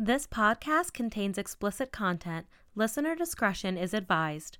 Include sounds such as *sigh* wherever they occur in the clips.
This podcast contains explicit content. Listener discretion is advised.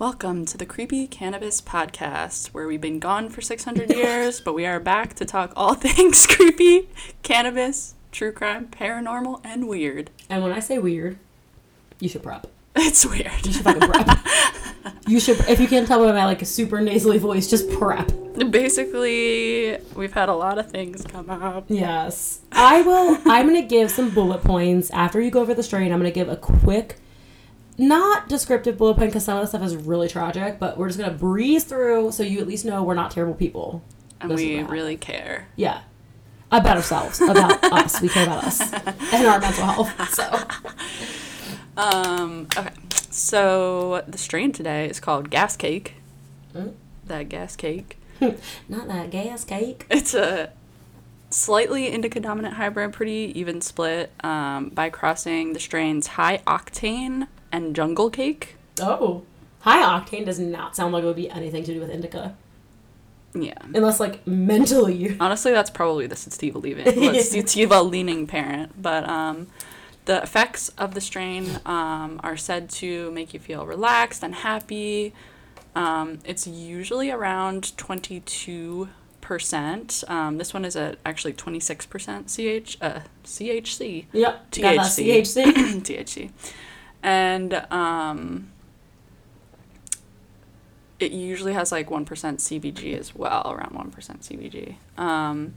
Welcome to the Creepy Cannabis Podcast, where we've been gone for 600 *laughs* years, but we are back to talk all *laughs* things creepy, cannabis, true crime, paranormal, and weird. And when I say weird, you should prep. It's weird. You should fucking prep. *laughs* you should, if you can't tell by my like super nasally voice, just prep. Basically, we've had a lot of things come up. Yes. I will, I'm going to give some bullet points. After you go over the strain, I'm going to give a quick, not descriptive bullet point because some of the stuff is really tragic, but we're just to breeze through so you at least know we're not terrible people. And we really care. Yeah. About ourselves, about *laughs* us. We care about us and our mental health. So, *laughs* Um, okay. So, the strain today is called Gas Cake. Mm. That gas cake. *laughs* not that gas cake. It's a slightly indica dominant hybrid, pretty even split um, by crossing the strains High Octane and Jungle Cake. Oh. High octane does not sound like it would be anything to do with indica. Yeah. Unless, like, mentally. *laughs* Honestly, that's probably the sativa leaning, sativa leaning parent. But um, the effects of the strain um, are said to make you feel relaxed and happy. Um, it's usually around 22%. Um, this one is at actually 26% CH, uh, CHC. Yep. THC. THC. THC. And um, it usually has like 1% CBG as well, around 1% CBG. Um,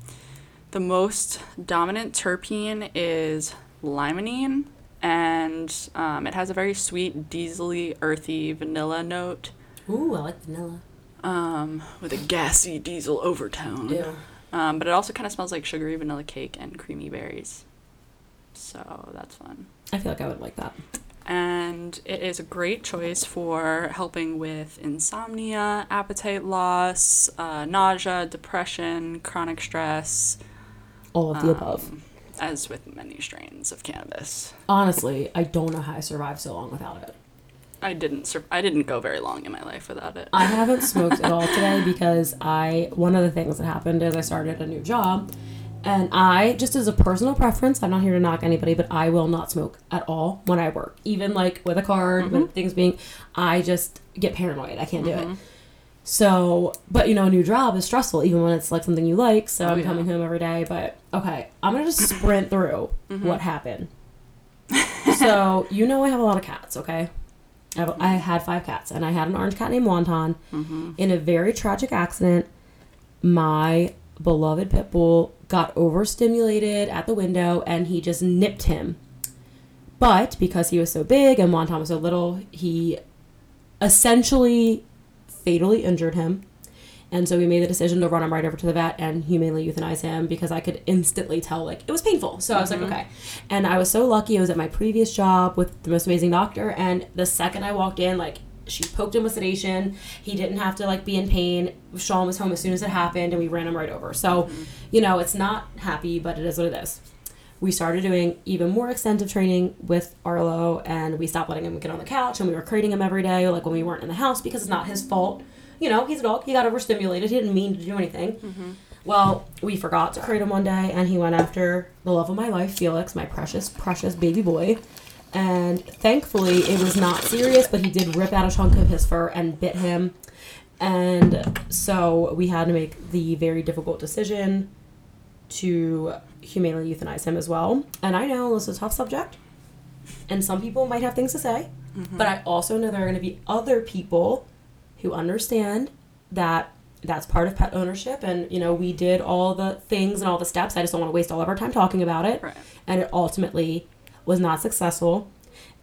the most dominant terpene is limonene, and um, it has a very sweet, diesely, earthy vanilla note Ooh, I like vanilla. um, with a gassy diesel overtone. Ew. Um, but it also kind of smells like sugary vanilla cake and creamy berries. So that's fun. I feel like I would like that. And it is a great choice for helping with insomnia, appetite loss, uh, nausea, depression, chronic stress. All of the above. um, As with many strains of cannabis. Honestly, I don't know how I survived so long without it. I didn't. Sur- I didn't go very long in my life without it. I haven't smoked at all today because I one of the things that happened is I started a new job and I just as a personal preference, I'm not here to knock anybody, but I will not smoke at all when I work. Even like with a card, with mm-hmm. things being I just get paranoid. I can't do it. Mm-hmm. So, but you know, a new job is stressful even when it's like something you like. So Oh, I'm yeah. coming home every day, but okay, I'm going to just sprint through mm-hmm. what happened. *laughs* so, you know I have a lot of cats, okay? I, have, I had five cats, and I had an orange cat named Wonton. In a very tragic accident, my beloved pit bull got overstimulated at the window, and he just nipped him. But because he was so big and Wonton was so little, he essentially fatally injured him. And so we made the decision to run him right over to the vet and humanely euthanize him because I could instantly tell like it was painful. So I was like, mm-hmm. okay. And I was so lucky. I was at my previous job with the most amazing doctor, and the second I walked in, like she poked him with sedation. He didn't have to like be in pain. Sean was home as soon as it happened, and we ran him right over. So, you know, it's not happy, but it is what it is. We started doing even more extensive training with Arlo, and we stopped letting him get on the couch, and we were crating him every day, like when we weren't in the house, because it's not his fault. You know, he's a dog. He got overstimulated. He didn't mean to do anything. Mm-hmm. Well, we forgot to crate him one day, and he went after the love of my life, Felix, my precious, precious baby boy. And thankfully, it was not serious, but he did rip out a chunk of his fur and bit him. And so we had to make the very difficult decision to humanely euthanize him as well. And I know this is a tough subject, and some people might have things to say, mm-hmm. but I also know there are going to be other people who understand that that's part of pet ownership and you know we did all the things and all the steps i just don't want to waste all of our time talking about it Right. and it ultimately was not successful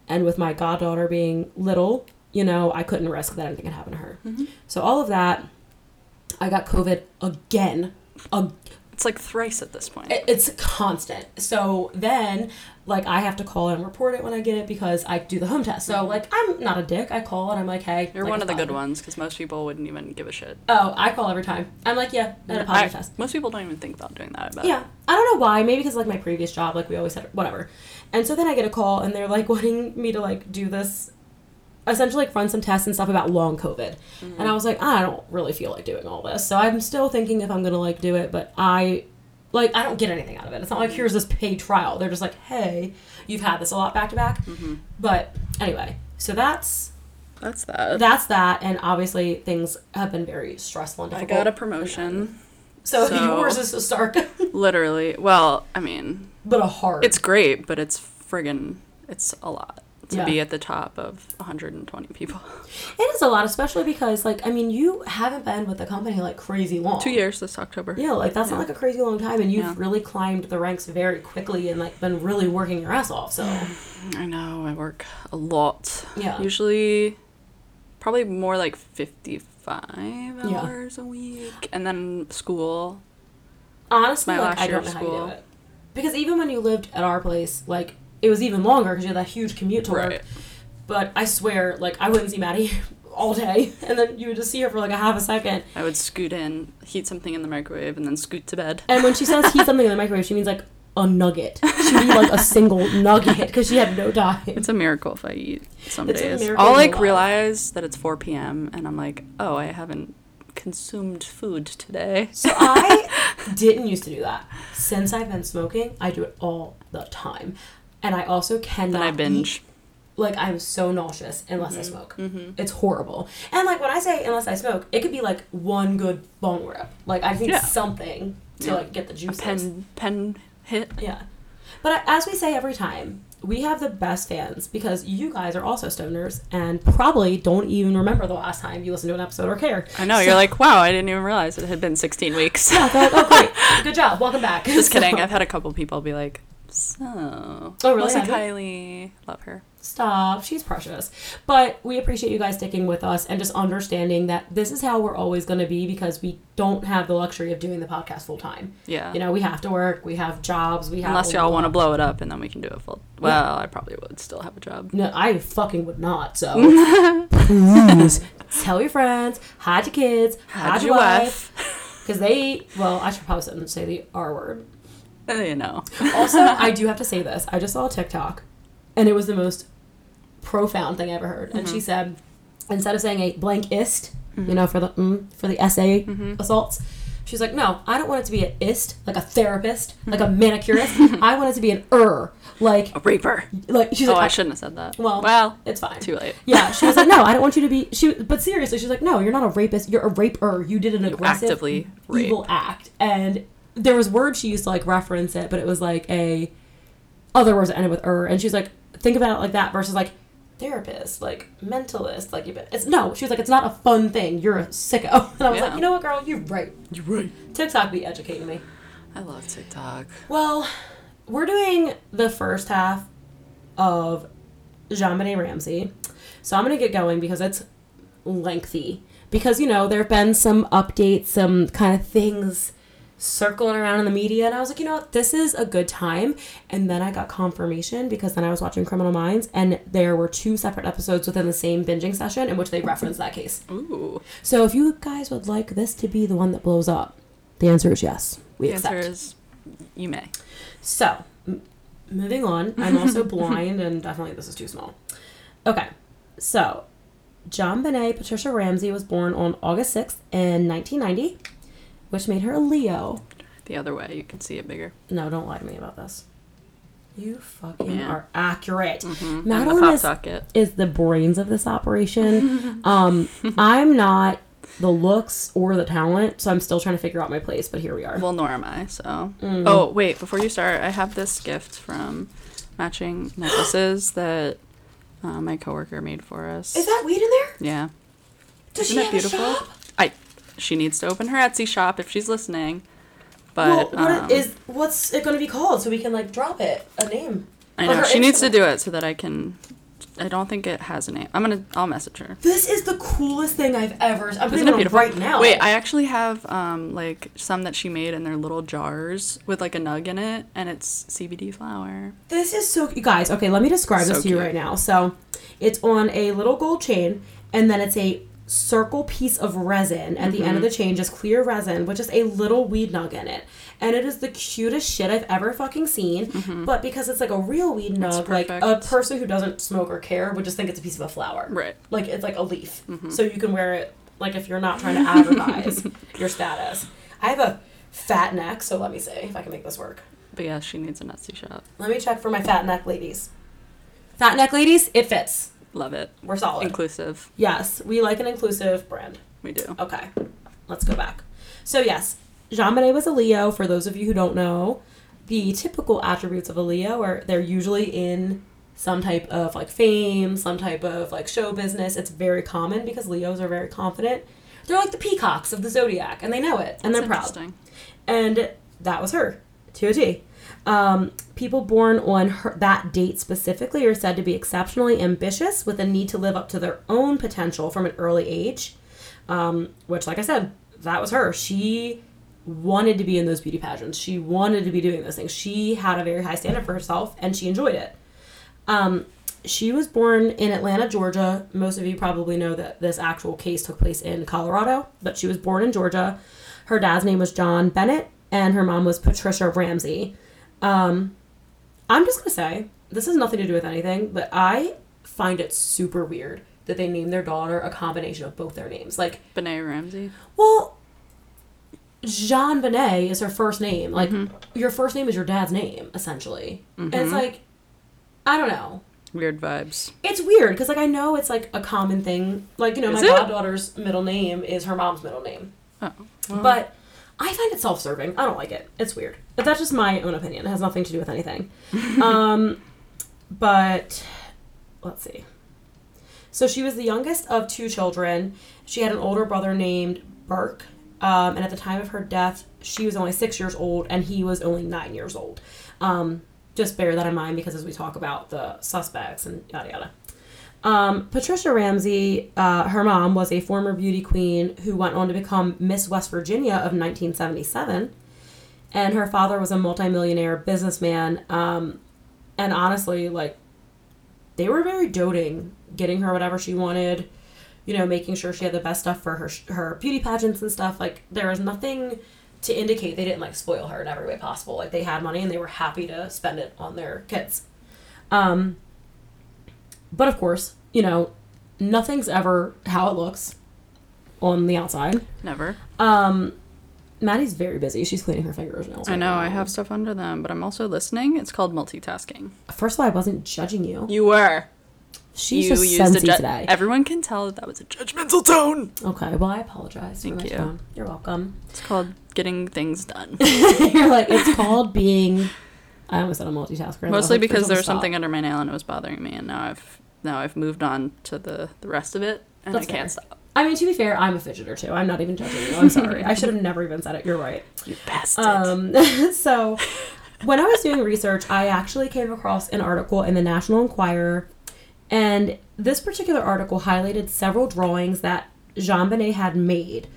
and with my goddaughter being little you know i couldn't risk that anything could happen to her so all of that i got covid again Ag- It's like thrice at this point. It- It's constant. So then, like, I have to call and report it when I get it because I do the home test. So, like, I'm not a dick. I call and I'm like, hey. Mm-hmm. You're like, one of the good ones because most people wouldn't even give a shit. Oh, I call every time. I'm like, yeah, and a I- positive test. most people don't even think about doing that. I bet. Yeah, I don't know why. Maybe because like my previous job, like we always had whatever. And so then I get a call, and they're like *laughs* wanting me to like do this, essentially like run some tests and stuff about long COVID. Mm-hmm. And I was like, ah, I don't really feel like doing all this. So I'm still thinking if I'm gonna like do it, but I. Like I don't get anything out of it. It's not like mm-hmm. here's this paid trial. They're just like, hey, you've had this a lot back to back. Mm-hmm. But anyway, so that's That's that. that's that, and obviously things have been very stressful and difficult. I got a promotion. So, *laughs* so- yours is a start, *laughs* Literally. Well, I mean, but a hard. it's great, but it's friggin' it's a lot to Yeah. be at the top of 120 people. It is a lot, especially because, like, I mean, you haven't been with the company like crazy long. Two years this October. Yeah, like that's not like a crazy long time, and you've Yeah. really climbed the ranks very quickly and like been really working your ass off. So *sighs* I know. I work a lot. Yeah. Usually, probably more like 55 Yeah. hours a week, and then school. honestly, My like last I year don't of know how you do school. Because even when you lived at our place, like it was even longer because you had that huge commute to work. But I swear, like I wouldn't see Maddie *laughs* all day, *laughs* and then you would just see her for like a half a second. I would scoot in, heat something in the microwave, and then scoot to bed. And when she says heat something in the microwave, she means like a nugget. She would eat like a single *laughs* nugget because she had no time. It's a miracle if I eat some It's a days. miracle I'll like realize that it's 4 p.m. and I'm like, oh, I haven't consumed food today. So I *laughs* didn't used to do that. Since I've been smoking, I do it all the time. And I also cannot Then I eat- binge. like I'm so nauseous unless Mm-hmm. I smoke. It's horrible. And like when I say unless I smoke, it could be like one good bone rip. Like I need Yeah. something to Yeah. like get the juice. pen pen hit. Yeah. But as we say every time, we have the best fans because you guys are also stoners and probably don't even remember the last time you listened to an episode or care. I know So- you're like, wow, I didn't even realize it had been 16 weeks. Yeah, like, oh great, *laughs* good job, welcome back. Just kidding. I've had a couple people be like, so. Oh, really? Melissa Kylie, love her. Stop. She's precious. But we appreciate you guys sticking with us and just understanding that this is how we're always going to be because we don't have the luxury of doing the podcast full time. Yeah. You know, we have to work, we have jobs, we have. Unless y'all want to blow it up and then we can do it full. Well, I probably would still have a job. No, I fucking would not. So *laughs* please tell your friends, hide your kids, hide, Hide your your wife, because *laughs* they. Well, I should probably say the R word. *laughs* You know. Also, *laughs* I do have to say this. I just saw a TikTok, and it was the most profound thing I ever heard. And she said, instead of saying a blank ist, you know, for the mm, for the essay assaults, she's like, no, I don't want it to be an ist, like a therapist, like a manicurist. *laughs* I want it to be an er, like A raper. like she's Oh, like, I shouldn't have said that. Well, well, it's fine. too late. Yeah, she was like, no, I don't want you to be. She, but seriously, she's like, no, you're not a rapist. You're a raper. You did an aggressive, actively rape. evil act. And there was words she used to like reference it, but it was like a other words that ended with er. And she's like, think about it like that versus like therapist, like mentalist, like you. It's no. She was like, it's not a fun thing. You're a sicko. *laughs* And I was Yeah. like, you know what, girl, you're right. You're right. TikTok be educating me. I love TikTok. Well, we're doing the first half of JonBenét Ramsey. So I'm going to get going because it's lengthy. Because, you know, there have been some updates, some kind of things circling around in the media. And I was like, you know what? This is a good time. And then I got confirmation because then I was watching Criminal Minds and there were two separate episodes within the same binging session in which they referenced that case. Ooh. So if you guys would like this to be the one that blows up, the answer is yes. We The accept. answer is you may. So, m- moving on. I'm also *laughs* blind, and definitely this is too small. Okay, so JonBenét Patricia Ramsey was born on August 6th in 1990, which made her a Leo. The other way, you can see it bigger. No, don't lie to me about this. You fucking Yeah. are accurate. The Madeline is, socket. is the brains of this operation. um, *laughs* I'm not the looks or the talent, so I'm still trying to figure out my place, but here we are. Well, nor am I. So. Mm. Oh wait, before you start, I have this gift from matching necklaces *gasps* that uh, my coworker made for us. Is that weed in there? yeah. Does Isn't she have beautiful? a shop? She needs to open her Etsy shop if she's listening. Well, But what um, is what's it going to be called so we can like drop it a name? I know she needs to do it so that I can I don't think it has a name. I'm gonna. I'll message her. This is the coolest thing I've ever. I'm putting it it right now. Wait, I actually have um like some that she made in their little jars with like a nug in it, and it's CBD flower. This is so you guys. Okay, let me describe So this to you right now. So, it's on a little gold chain, and then it's a circle piece of resin at the end Mm-hmm. of the chain, just clear resin with just a little weed nug in it. And it is the cutest shit I've ever fucking seen. But because it's like a real weed nug, like a Mm-hmm. person who doesn't smoke or care would just think it's a piece of a flower. Right. Like it's like a leaf. Mm-hmm. So you can wear it like if you're not trying to advertise *laughs* your status. I have a fat neck, so let me see if I can make this work. But yeah, she needs a Nutsy shop. Let me check for my fat neck ladies. Fat neck ladies, it fits. Love it. We're solid. Inclusive. yes, we like an inclusive brand. We do. Okay, let's go back. So yes, JonBenét was a Leo. For those of you who don't know, the typical attributes of a Leo are they're usually in some type of like fame, some type of like show business. It's very common because Leos are very confident. They're like the peacocks of the zodiac, and they know it, and That's they're proud. And that was her, to a T. Um, people born on her, that date specifically are said to be exceptionally ambitious with a need to live up to their own potential from an early age. Um, which, like I said, that was her. She wanted to be in those beauty pageants. She wanted to be doing those things. She had a very high standard for herself, and she enjoyed it. Um, she was born in Atlanta, Georgia. Most of you probably know that this actual case took place in Colorado, but she was born in Georgia. Her dad's name was John Bennett, and her mom was Patricia Ramsey. Um, I'm just gonna say this has nothing to do with anything, but I find it super weird that they name their daughter a combination of both their names. Like, Benet Ramsey. well, JonBenét is her first name. Like, Mm-hmm. your first name is your dad's name, essentially. And it's like, I don't know. Weird vibes. It's weird because, like, I know it's like a common thing. Like, you know, Is my it? goddaughter's middle name is her mom's middle name. Oh. well, But I find it self-serving. I don't like it. It's weird. But that's just my own opinion. It has nothing to do with anything. *laughs* um, but let's see. So she was the youngest of two children. She had an older brother named Burke. Um, and at the time of her death, she was only six years old, and he was only nine years old. Um, just bear that in mind because as we talk about the suspects and yada yada. Um, Patricia Ramsey, uh, her mom, was a former beauty queen who went on to become Miss West Virginia of 1977. And her father was a multimillionaire businessman. Um, and honestly, like, they were very doting, getting her whatever she wanted, you know, making sure she had the best stuff for her, her beauty pageants and stuff. Like, there was nothing to indicate they didn't, like, spoil her in every way possible. Like, they had money and they were happy to spend it on their kids. Um, but of course, you know, nothing's ever how it looks on the outside. Never. Um, Maddie's very busy. She's cleaning her fingernails. I right know. I have stuff under them, but I'm also listening. It's called multitasking. First of all, I wasn't judging you. You were. She's you just sensy ju- today. Everyone can tell that that was a judgmental tone. okay, well, I apologize. Thank you. tone. You're welcome. It's called getting things done. *laughs* You're like, it's called being. I almost said a multitasker. and I was Mostly like, because "Please there was stop." something under my nail and it was bothering me, and now I've now I've moved on to the the rest of it, and That's I can't stop. I mean, to be fair, I'm a fidgeter too. I'm not even judging you. I'm sorry. I should have *laughs* never even said it. You're right. You bastard. Um, *laughs* so when I was doing research, I actually came across an article in the National Enquirer, and this particular article highlighted several drawings that JonBenét had made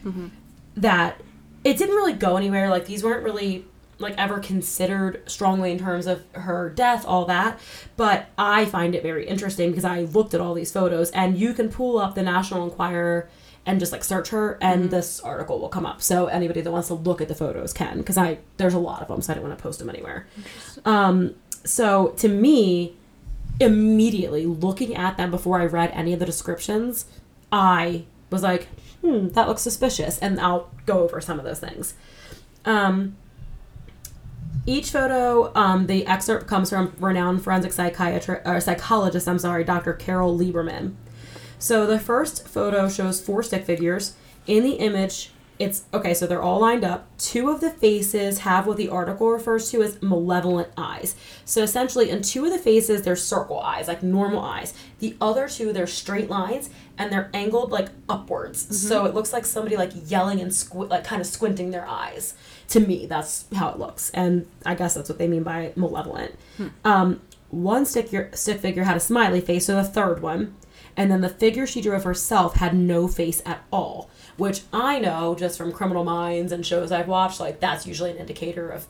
that it didn't really go anywhere. Like these weren't really like ever considered strongly in terms of her death, all that. But I find it very interesting because I looked at all these photos, and you can pull up the National Enquirer and just like search her, and this article will come up. So anybody that wants to look at the photos can, because I there's a lot of them, so I don't want to post them anywhere. Um, so to me, immediately looking at them before I read any of the descriptions, I was like, hmm, that looks suspicious, and I'll go over some of those things. Um, each photo, um, the excerpt comes from renowned forensic psychiatrist or psychologist. I'm sorry, Dr. Carol Lieberman. So the first photo shows four stick figures. In the image, it's okay. So they're all lined up. Two of the faces have what the article refers to as malevolent eyes. So essentially, in two of the faces, they're circle eyes, like normal eyes. The other two, they're straight lines and they're angled like upwards. So it looks like somebody like yelling and squ- like kind of squinting their eyes. To me, that's how it looks, and I guess that's what they mean by malevolent. Um, one stick, stick figure had a smiley face, so the third one. And then the figure she drew of herself had no face at all, which I know just from Criminal Minds and shows I've watched, like that's usually an indicator of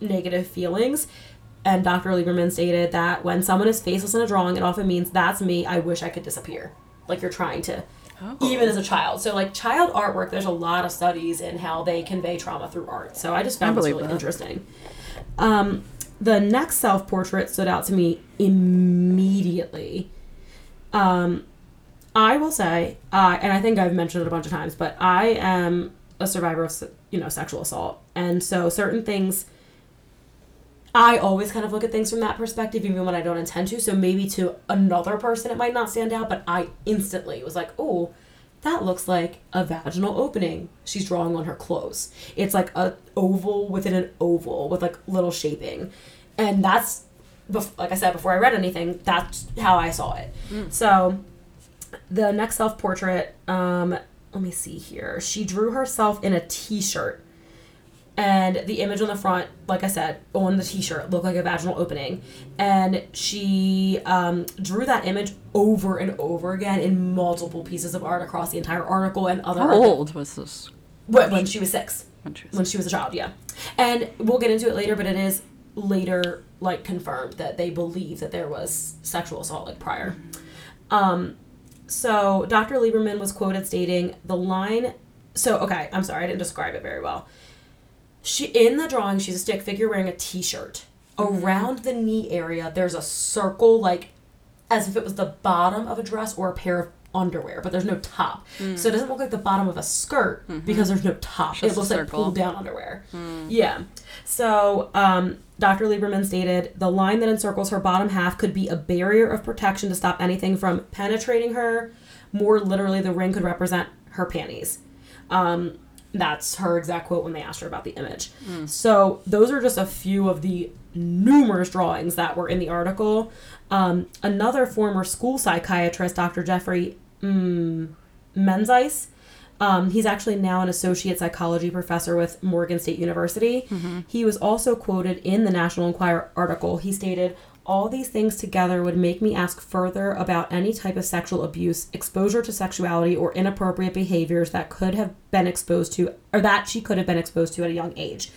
negative feelings. And Dr. Lieberman stated that when someone is faceless in a drawing, it often means that's me. I wish I could disappear. Like you're trying to, Oh. even as a child. So like child artwork, there's a lot of studies in how they convey trauma through art. So I just found I this really that. interesting. Um, the next self portrait stood out to me immediately. Um, I will say, uh, and I think I've mentioned it a bunch of times, but I am a survivor of you know sexual assault, and so certain things. I always kind of look at things from that perspective, even when I don't intend to. So maybe to another person it might not stand out, but I instantly was like, "Oh, that looks like a vaginal opening." She's drawing on her clothes. It's like a oval within an oval with like little shaping, and that's, like I said before I read anything, that's how I saw it. So the next self portrait um let me see here she drew herself in a t-shirt and the image on the front like i said on the t-shirt looked like a vaginal opening. And she um, drew that image over and over again in multiple pieces of art across the entire article and other How old was this? when, when she was six. When she was when she was a child yeah. And we'll get into it later but it is later like confirmed that they believe that there was sexual assault like prior. Um so dr lieberman was quoted stating the line so okay i'm sorry i didn't describe it very well she in the drawing she's a stick figure wearing a t-shirt. Around the knee area there's a circle like as if it was the bottom of a dress or a pair of underwear but there's no top. So it doesn't look like the bottom of a skirt because there's no top. Just it looks like pulled down underwear. Yeah. So um, dr lieberman stated the line that encircles her bottom half could be a barrier of protection to stop anything from penetrating her. More literally the ring could represent her panties. Um, that's her exact quote when they asked her about the image. So those are just a few of the numerous drawings that were in the article. Um, another former school psychiatrist, Dr. Jeffrey mm, Menzies, um, he's actually now an associate psychology professor with Morgan State University. He was also quoted in the National Enquirer article. He stated, all these things together would make me ask further about any type of sexual abuse, exposure to sexuality, or inappropriate behaviors that could have been exposed to, or that she could have been exposed to at a young age.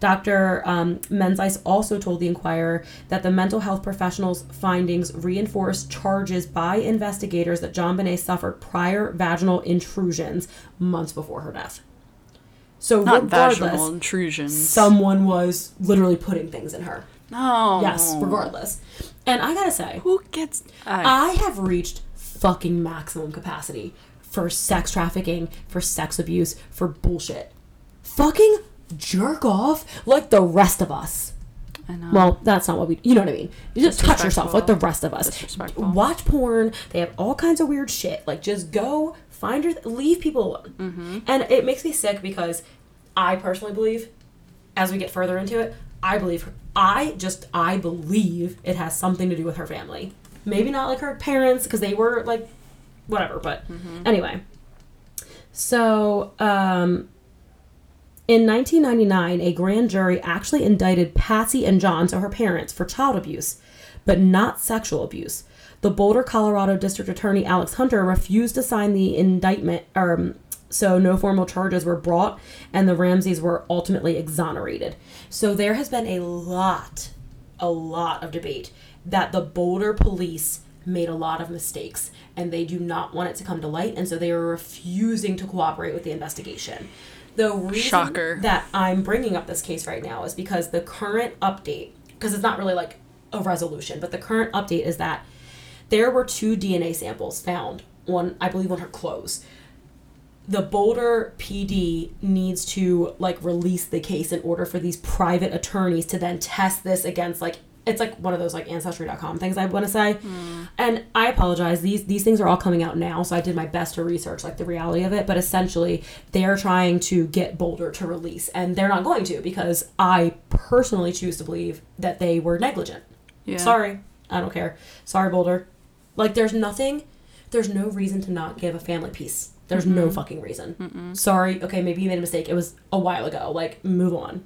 Dr. Um, Menzies also told the Enquirer that the mental health professionals' findings reinforced charges by investigators that JonBenét suffered prior vaginal intrusions months before her death. So, not regardless, vaginal intrusions. someone was literally putting things in her. No. Yes, regardless. And I gotta say, Who gets? I, I have reached fucking maximum capacity for sex trafficking, for sex abuse, for bullshit. Fucking jerk off like the rest of us. I know. Well, that's not what we. You know what I mean. You just touch yourself like the rest of us. Watch porn. They have all kinds of weird shit. Like, just go find your. Leave people alone. Mm-hmm. And it makes me sick because I personally believe, as we get further into it, I believe. I just I believe it has something to do with her family. Maybe not like her parents because they were like, whatever. But anyway. So, um, in 1999, a grand jury actually indicted Patsy and John, so her parents, for child abuse, but not sexual abuse. The Boulder, Colorado District Attorney Alex Hunter refused to sign the indictment, um, so no formal charges were brought, and the Ramseys were ultimately exonerated. So there has been a lot, a lot of debate that the Boulder police made a lot of mistakes and they do not want it to come to light, and so they are refusing to cooperate with the investigation. The reason Shocker. that I'm bringing up this case right now is because the current update, because it's not really like a resolution, but the current update is that there were two DNA samples found on, I believe, on her clothes. The Boulder PD needs to like release the case in order for these private attorneys to then test this against like it's like one of those like ancestry.com things I want to say. Hmm. And I apologize. These these things are all coming out now, so I did my best to research like the reality of it, but essentially they're trying to get Boulder to release and they're not going to because I personally choose to believe that they were negligent. yeah. Sorry. I don't care. Sorry, Boulder. Like, there's nothing, there's no reason to not give a family piece. There's no fucking reason. Sorry. Okay, maybe you made a mistake. It was a while ago. Like, move on.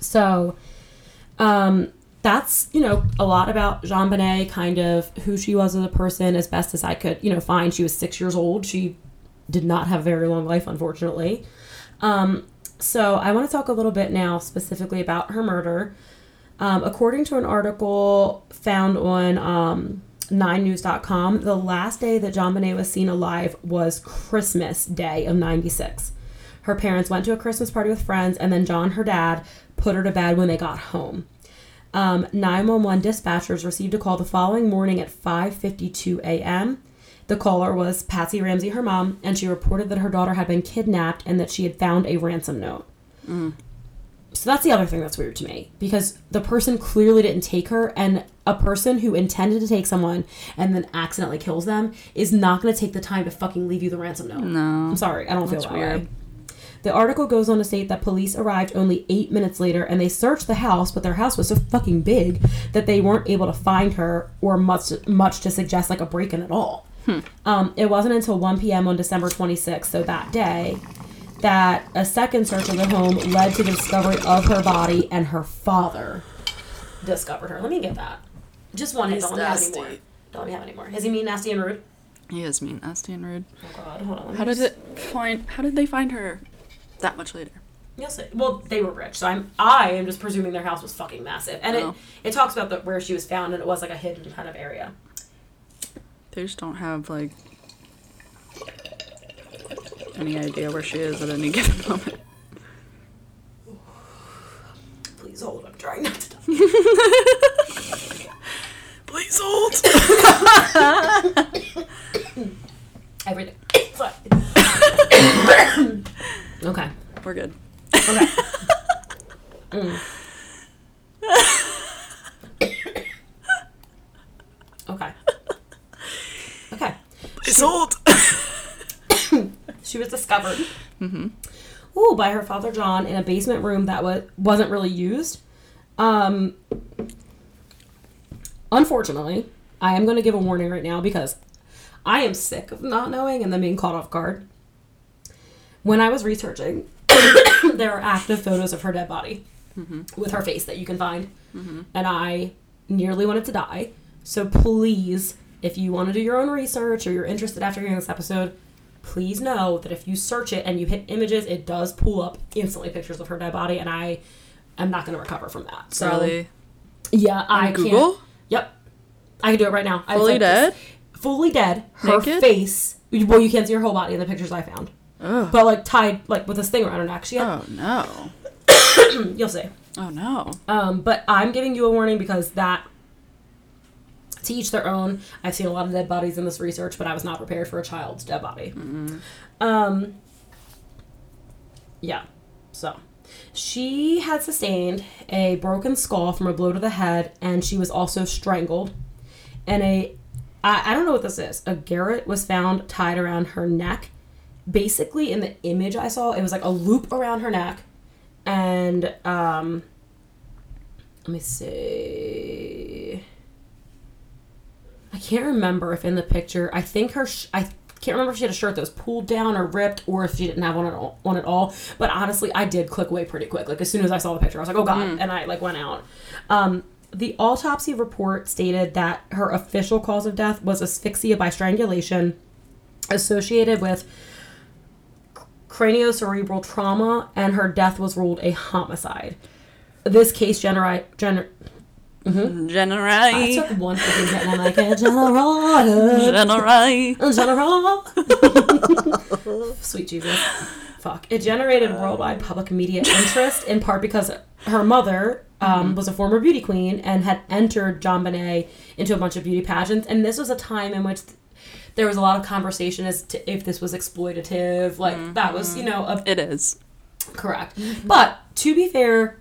So, um, that's you know a lot about JonBenét, kind of who she was as a person, as best as I could you know find. She was six years old. She did not have a very long life, unfortunately. Um, so I want to talk a little bit now specifically about her murder. Um, according to an article found on um, 9news.com, the last day that JonBenét was seen alive was Christmas Day of 96. Her parents went to a Christmas party with friends, and then John, her dad, put her to bed when they got home. Um, 911 dispatchers received a call the following morning at 5:52 a.m. The caller was Patsy Ramsey, her mom, and she reported that her daughter had been kidnapped and that she had found a ransom note. So that's the other thing that's weird to me because the person clearly didn't take her, and a person who intended to take someone and then accidentally kills them is not going to take the time to fucking leave you the ransom note. No. I'm sorry, I don't feel that weird. way. The article goes on to state that police arrived only eight minutes later and they searched the house, but their house was so fucking big that they weren't able to find her or much much to suggest like a break in at all. Um, it wasn't until 1 p.m. on December 26th, so that day, that a second search of the home led to the discovery of her body and her father discovered her. Let me get that. Just one hit. He's Don't let me have any more. Don't let me have any more. Is he mean, nasty, and rude? He is mean, nasty, and rude. Oh God, hold on. let me How did just- it find? How did they find her that much later? Yes. it- Well, they were rich, so I'm I am just presuming their house was fucking massive, and Oh. it it talks about the where she was found, and it was like a hidden kind of area. They just don't have like any idea where she is at any *laughs* given moment. Please hold. I'm trying not to. die. *laughs* Please hold. *coughs* Everything. *coughs* *coughs* Okay. We're good. Okay. *laughs* Mm. okay. Okay. Please hold. She was discovered. Mm-hmm. Ooh, by her father John in a basement room that was wasn't really used. Um. Unfortunately, I am going to give a warning right now because I am sick of not knowing and then being caught off guard. When I was researching, *coughs* there are active photos of her dead body mm-hmm. with her face that you can find, mm-hmm. and I nearly wanted to die. So please, if you want to do your own research or you're interested after hearing this episode, please know that if you search it and you hit images, it does pull up instantly pictures of her dead body, and I am not going to recover from that. So really? yeah, I On can't. Google? Yep, I can do it right now. Fully this- dead? Fully dead. Her Naked? face. Well, you can't see her whole body in the pictures I found, Ugh. but like tied like with this thing around her neck. She had. Oh no. *coughs* You'll see. Oh no. Um, but I'm giving you a warning because that to each their own. I've seen a lot of dead bodies in this research, but I was not prepared for a child's dead body. Um, yeah. So she had sustained a broken skull from a blow to the head, and she was also strangled. And a I, I don't know what this is. A garrote was found tied around her neck. Basically, in the image I saw, it was like a loop around her neck, and um, let me see. I can't remember if in the picture. I think her. Sh- I can't remember if she had a shirt that was pulled down or ripped, or if she didn't have one at all. One at all. But honestly, I did click away pretty quick. Like as soon as I saw the picture, I was like, "Oh God!" and I like went out. Um, the autopsy report stated that her official cause of death was asphyxia by strangulation, associated with craniocerebral trauma, and her death was ruled a homicide. This case genera- gener- I took one freaking hit and I'm like, "Eh, general, Generai. general. *laughs* Sweet Jesus. Fuck. It generated worldwide public media interest, in part because her mother um, was a former beauty queen and had entered JonBenét into a bunch of beauty pageants. And this was a time in which there was a lot of conversation as to if this was exploitative. Like, that was, you know, a It is. Correct. But to be fair,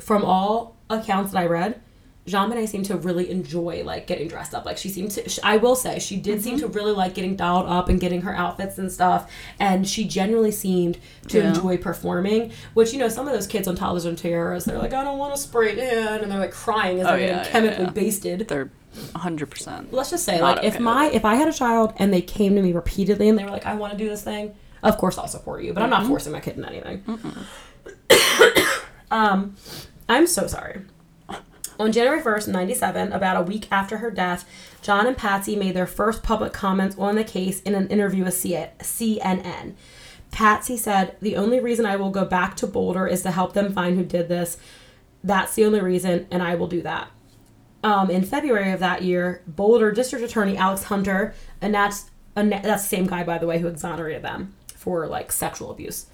from all accounts that I read, JonBenét seemed to really enjoy like getting dressed up. Like she seemed to. sh- I will say she did seem to really like getting dolled up and getting her outfits and stuff. And she genuinely seemed to Yeah. enjoy performing. Which you know, some of those kids on television terrorists, they're like, I don't want to spray tan, and they're like crying as Oh, they're yeah, getting yeah, chemically basted. They're 100%. Let's just say, Not like, if my if I had a child and they came to me repeatedly and they were like, I want to do this thing, of course I'll support you, but I'm not forcing my kid in anything. *coughs* um, I'm so sorry. On January 1st, 97, about a week after her death, John and Patsy made their first public comments on the case in an interview with CNN. Patsy said, The only reason I will go back to Boulder is to help them find who did this. That's the only reason, and I will do that. Um, in February of that year, Boulder District Attorney Alex Hunter, that's, and that's the same guy, by the way, who exonerated them for like sexual abuse.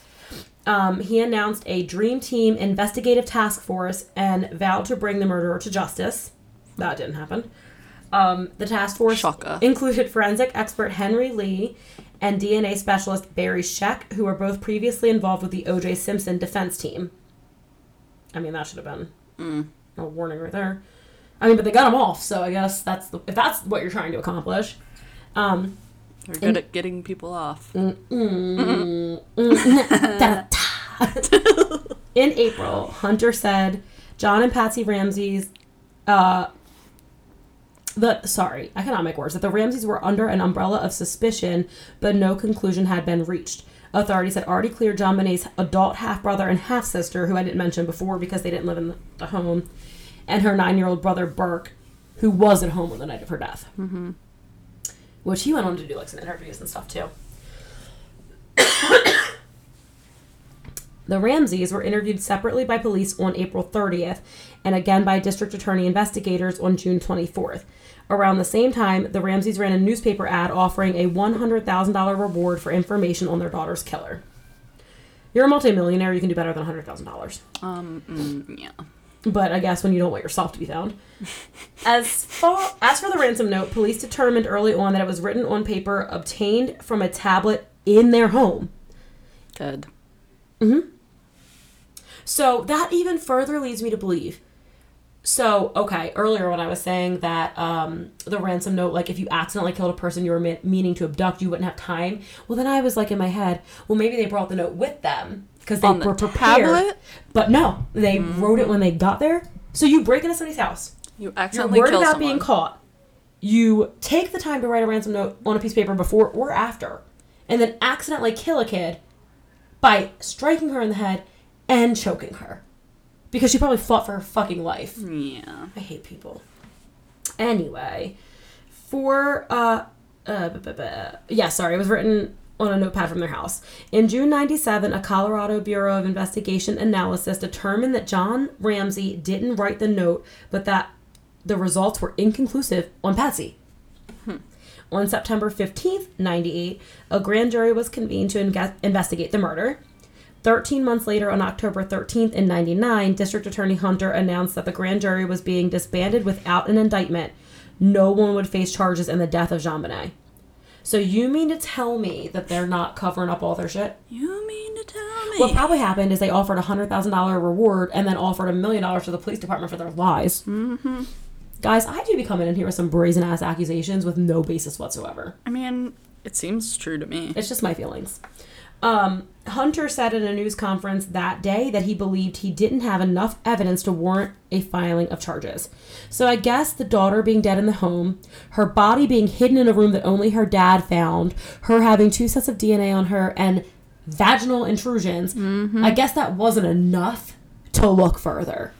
Um, he announced a Dream Team investigative task force and vowed to bring the murderer to justice. That didn't happen. Um, the task force Shocka. included forensic expert Henry Lee and DNA specialist Barry Scheck, who were both previously involved with the O.J. Simpson defense team. I mean, that should have been a warning right there. I mean, but they got him off, so I guess that's the if that's what you're trying to accomplish. Um, They're good at getting people off. *laughs* *laughs* *laughs* in April, Hunter said John and Patsy Ramsey's uh the sorry, I cannot make words. That the Ramseys were under an umbrella of suspicion, but no conclusion had been reached. Authorities had already cleared JonBenét's adult half brother and half sister, who I didn't mention before because they didn't live in the, the home, and her nine year old brother Burke, who was at home on the night of her death. Mm-hmm. Which he went on to do like some interviews and stuff too. The Ramseys were interviewed separately by police on April 30th and again by district attorney investigators on June 24th. Around the same time, the Ramseys ran a newspaper ad offering a $100,000 reward for information on their daughter's killer. You're a multimillionaire, you can do better than $100,000. Um, mm, yeah. But I guess when you don't want yourself to be found. *laughs* As far as for the ransom note, police determined early on that it was written on paper obtained from a tablet in their home. Dead. So that even further leads me to believe. So, okay, earlier when I was saying that um, the ransom note, like if you accidentally killed a person you were me- meaning to abduct, you wouldn't have time. Well, then I was like in my head, well, maybe they brought the note with them because they On the were prepared. tablet? But no, they wrote it when they got there. So you break into somebody's house. You accidentally You're worried about someone. being caught. You take the time to write a ransom note on a piece of paper before or after, and then accidentally kill a kid by striking her in the head and choking her. Because she probably fought for her fucking life. Yeah. I hate people. Anyway, for uh, uh yeah, sorry, it was written on a notepad from their house. In June 97, a Colorado Bureau of Investigation analysis determined that John Ramsey didn't write the note, but that the results were inconclusive on Patsy. On September 15th, 98, a grand jury was convened to investigate the murder. 13 months later, on October 13th in 99, District Attorney Hunter announced that the grand jury was being disbanded without an indictment. No one would face charges in the death of JonBenét. So you mean to tell me that they're not covering up all their shit? You mean to tell me? What probably happened is they offered a hundred thousand dollar reward and then offered a million dollars to the police department for their lies. Mm-hmm. Guys, I do be coming in here with some brazen ass accusations with no basis whatsoever. I mean, it seems true to me. It's just my feelings. Um, Hunter said in a news conference that day that he believed he didn't have enough evidence to warrant a filing of charges. So I guess the daughter being dead in the home, her body being hidden in a room that only her dad found, her having two sets of DNA on her, and vaginal intrusions, I guess that wasn't enough to look further.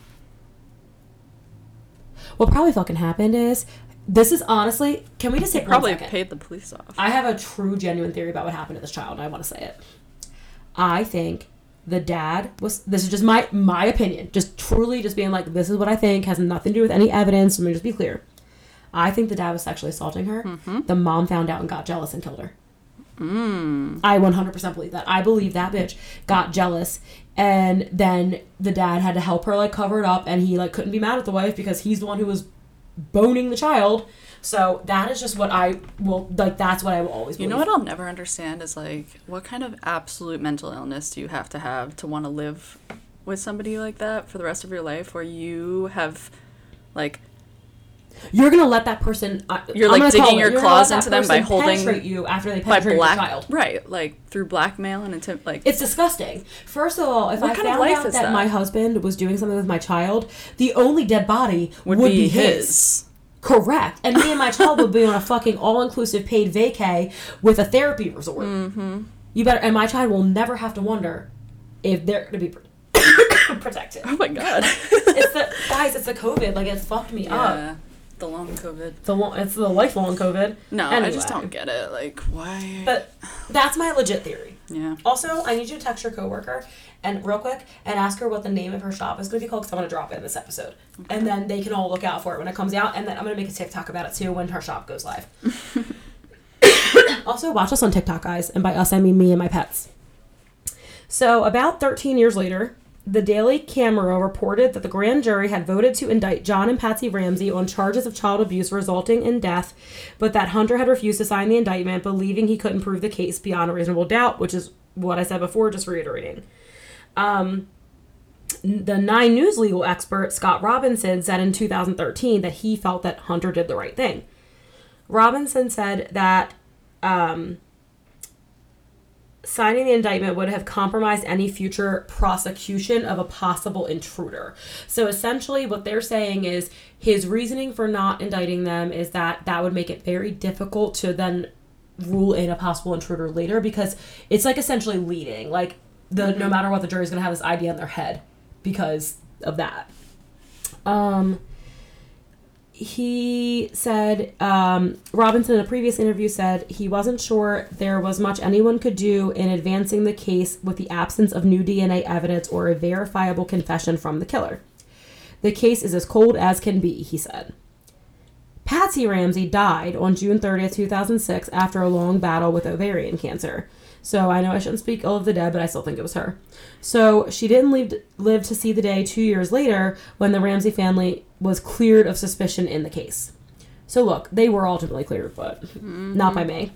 What probably fucking happened is this is honestly, can we just take Probably paid the police off. I have a true, genuine theory about what happened to this child, and I want to say it. I think the dad was. This is just my my opinion. Just truly, just being like, this is what I think has nothing to do with any evidence. Let me just be clear. I think the dad was sexually assaulting her. Mm-hmm. The mom found out and got jealous and killed her. Mm. I 100% believe that. I believe that bitch got jealous and then the dad had to help her like cover it up and he like couldn't be mad at the wife because he's the one who was boning the child. So that is just what I will like that's what I will always You believe. know what I'll never understand is like, what kind of absolute mental illness do you have to have to want to live with somebody like that for the rest of your life, where you have, like, You're gonna let that person. Uh, You're, like, digging your claws into them by holding- you after they penetrate black, your child. right? Like through blackmail and intim- like, It's disgusting. First of all, if What I kind of found out that, that? my husband was doing something with my child, the only dead body would, would, be, his. his. Correct. And me and my child would be on a fucking all inclusive paid vacay with a therapy resort. Mm-hmm. You better, and my child will never have to wonder if they're going to be pr- *coughs* protected. Oh my god. it's the guys. It's the COVID. Like it fucked me up. The long COVID. The long, it's the lifelong COVID. No, I just don't get it. Like, why? But that's my legit theory. yeah. Also, I need you to text your coworker and real quick and ask her what the name of her shop is going to be called because I'm going to drop it in this episode, and then they can all look out for it when it comes out. And then I'm going to make a TikTok about it too when her shop goes live. *laughs* also, watch us on TikTok, guys, and by us I mean me and my pets. So, about 13 years later, the Daily Camera reported that the grand jury had voted to indict John and Patsy Ramsey on charges of child abuse resulting in death, but that Hunter had refused to sign the indictment, believing he couldn't prove the case beyond a reasonable doubt, which is what I said before, just reiterating. Um, the Nine News legal expert Scott Robinson said in 2013 that he felt that Hunter did the right thing. Robinson said that um, signing the indictment would have compromised any future prosecution of a possible intruder. So essentially, what they're saying is his reasoning for not indicting them is that that would make it very difficult to then rule in a possible intruder later because it's like essentially leading. Like the no matter what, the jury's gonna have this idea in their head because of that. Um he said um, robinson in a previous interview said he wasn't sure there was much anyone could do in advancing the case with the absence of new dna evidence or a verifiable confession from the killer. The case is as cold as can be he said patsy ramsey died on june 30th 2006 after a long battle with ovarian cancer so i know i shouldn't speak ill of the dead but i still think it was her so she didn't live, live to see the day two years later when the Ramsey family was cleared of suspicion in the case. So look, they were ultimately cleared, but not by mm-hmm. me.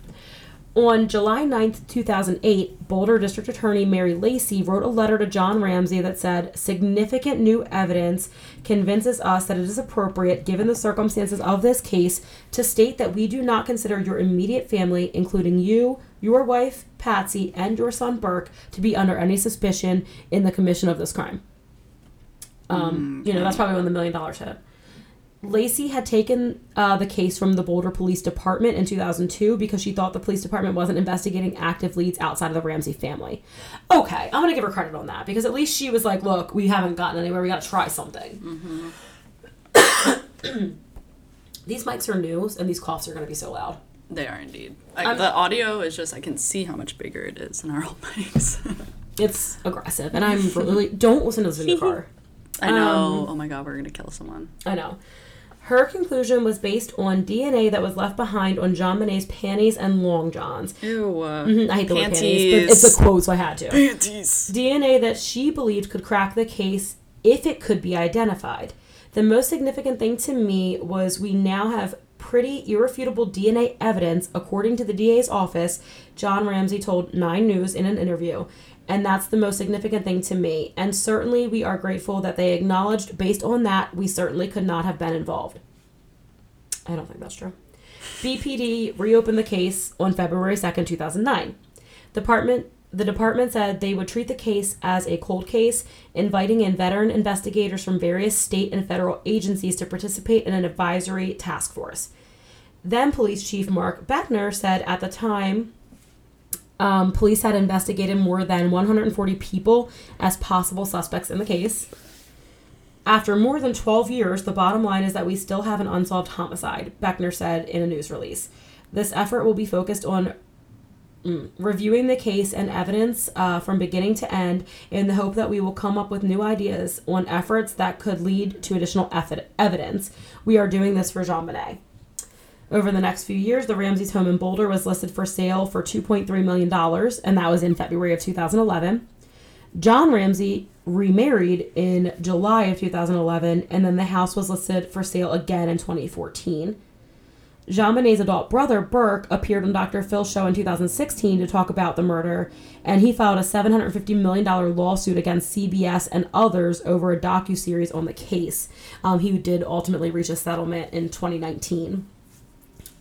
On July 9th, 2008, Boulder District Attorney Mary Lacy wrote a letter to John Ramsey that said, Significant new evidence convinces us that it is appropriate, given the circumstances of this case, to state that we do not consider your immediate family, including you, your wife, Patsy, and your son, Burke, to be under any suspicion in the commission of this crime. Um, You know, that's probably when the million dollars hit. Lacy had taken uh, the case from the Boulder Police Department in 2002 because she thought the police department wasn't investigating active leads outside of the Ramsey family. Okay, I'm gonna give her credit on that because at least she was like, "Look, we haven't gotten anywhere. We gotta try something." these mics are new, and these coughs are gonna be so loud. They are indeed. I, the audio is just, I can see how much bigger it is in our *laughs* old mics. It's aggressive, and I'm really don't listen to this in your car. I know. Um, oh my god, we're going to kill someone. I know. Her conclusion was based on DNA that was left behind on JonBenét's panties and long johns. Ew. Uh, Mhm, I hate the word panties, but it's a quote, so I had to. Panties. DNA that she believed could crack the case if it could be identified. The most significant thing to me was we now have pretty irrefutable DNA evidence, according to the DA's office, John Ramsey told Nine News in an interview. And that's the most significant thing to me. And certainly we are grateful that they acknowledged, based on that, we certainly could not have been involved. I don't think that's true. BPD reopened the case on February 2nd, 2009. Department the department said they would treat the case as a cold case, inviting in veteran investigators from various state and federal agencies to participate in an advisory task force. Then Police Chief Mark Beckner said at the time um, police had investigated more than 140 people as possible suspects in the case. After more than 12 years, the bottom line is that we still have an unsolved homicide, Beckner said in a news release. This effort will be focused on mm, reviewing the case and evidence uh, from beginning to end in the hope that we will come up with new ideas on efforts that could lead to additional evidence. We are doing this for JonBenét. Over the next few years, the Ramsey's home in Boulder was listed for sale for $2.3 million, and that was in February of 2011. John Ramsey remarried in July of 2011, and then the house was listed for sale again in 2014. JonBenét's adult brother, Burke, appeared on Dr. Phil's show in 2016 to talk about the murder, and he filed a $750 million lawsuit against CBS and others over a docuseries on the case. Um, he did ultimately reach a settlement in 2019.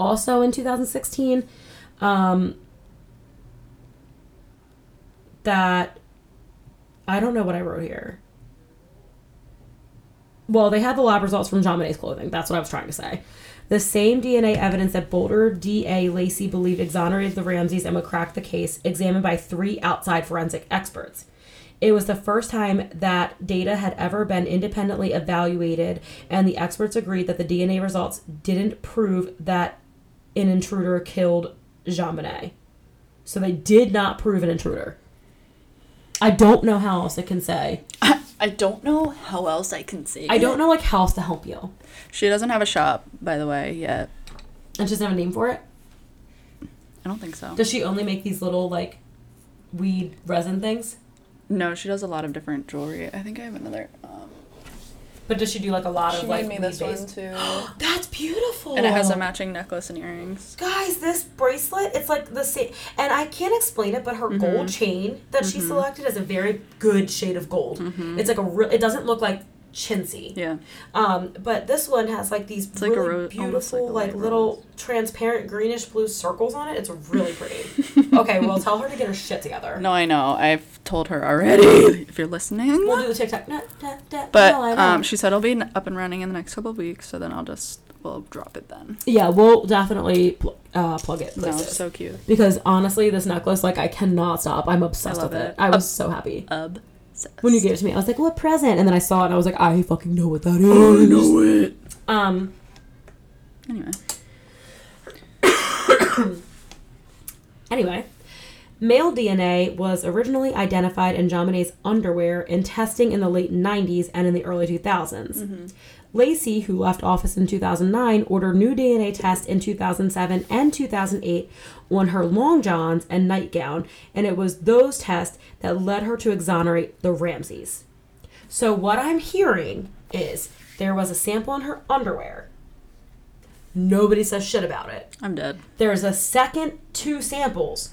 Also in 2016, um, that I don't know what I wrote here. Well, they had the lab results from JonBenét's clothing. That's what I was trying to say. The same DNA evidence that Boulder DA Lacy believed exonerated the Ramseys and would crack the case, examined by three outside forensic experts. It was the first time that data had ever been independently evaluated, and the experts agreed that the DNA results didn't prove that an intruder killed JonBenét. So they did not prove an intruder. I don't know how else I can say. I don't know how else I can say. I don't know like how else to help you. She doesn't have a shop, by the way, yet. And she doesn't have a name for it. I don't think so. Does she only make these little like weed resin things? No, she does a lot of different jewelry. I think I have another. Um, But does she do like a lot she of like made me this one too, *gasps* That's beautiful. and it has a matching necklace and earrings. Guys, this bracelet, it's like the same. And I can't explain it, but her gold mm-hmm. chain that she mm-hmm. selected is a very good shade of gold. Mm-hmm. It's like a real, it doesn't look like chintzy. Yeah, Um, but this one has like these like a really ro- beautiful, like like, little rose. transparent greenish blue circles on it. It's really pretty. *laughs* okay, well, tell her to get her shit together. no, I know. I've told her already. *laughs* if you're listening, We'll do the TikTok. Da, da, da. but No, um, she said it'll be up and running in the next couple of weeks. So then I'll just we'll drop it then. yeah, we'll definitely pl- uh, plug it. No, it's so cute. because honestly, this necklace, like, I cannot stop. I'm obsessed with it. it. I was so happy. Obsessed. when you gave it to me, I was like, "What present?" And then I saw it, and I was like, "I fucking know what that is." I know it. Um. Anyway, *coughs* Anyway, male DNA was originally identified in JonBenét's underwear in testing in the late '90s and in the early 2000s. Lacy, who left office in 2009, ordered new DNA tests in 2007 and 2008 on her long johns and nightgown, and it was those tests that led her to exonerate the Ramseys. So what I'm hearing is there was a sample in her underwear. Nobody says shit about it. I'm dead. There's a second two samples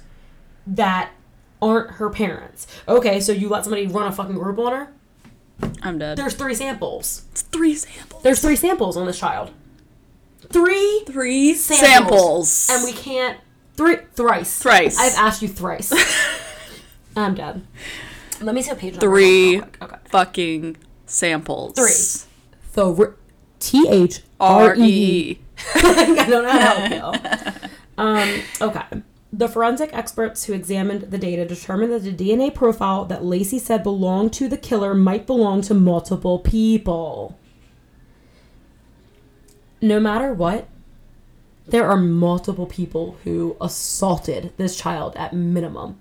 that aren't her parents. Okay, so you let somebody run a fucking group on her? I'm dead. There's three samples. It's three samples. There's three samples on this child. Three Three samples. samples. And we can't three thrice. Thrice. I've asked you thrice. *laughs* I'm dead. Let me see a page number. Three real quick. Okay. fucking samples. Three. So T H R R E E. *laughs* I don't know how to help you. Um, okay. The forensic experts who examined the data determined that the DNA profile that Lacy said belonged to the killer might belong to multiple people. No matter what, there are multiple people who assaulted this child at minimum.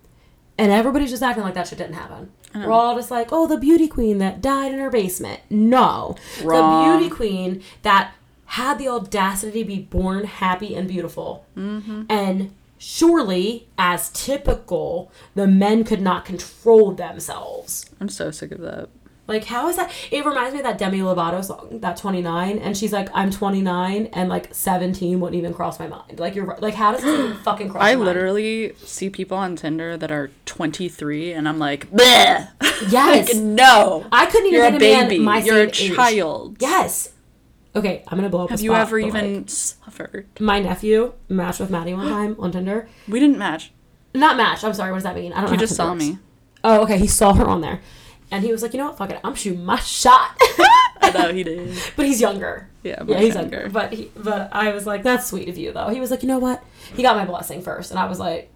And everybody's just acting like that shit didn't happen. We're all just like, oh, the beauty queen that died in her basement. No. Wrong. The beauty queen that had the audacity to be born happy and beautiful. Mm-hmm. And surely, as typical, the men could not control themselves. I'm so sick of that. Like, how is that? It reminds me of that Demi Lovato song, that 29, and she's like, I'm 29, and like 17 wouldn't even cross my mind. Like, you're. Like, how does it *gasps* fucking cross I your mind? literally see people on Tinder that are 23 and I'm like, Bleh! *laughs* Yes. like, no. I couldn't even You're a get a baby. my You're a same age. child. Yes. Okay, I'm gonna blow up. Have a you ever even like, suffered? my nephew matched with Maddie one time on Tinder. *gasps* We didn't match. Not match. I'm sorry. What does that mean? I don't know. He just saw me. Oh, okay. He saw her on there, and he was like, you know what? Fuck it. I'm shooting my shot. *laughs* I know he did. but he's younger. Yeah, Yeah, he's younger. younger. But he, but I was like, that's sweet of you, though. He was like, you know what? He got my blessing first, and I was like,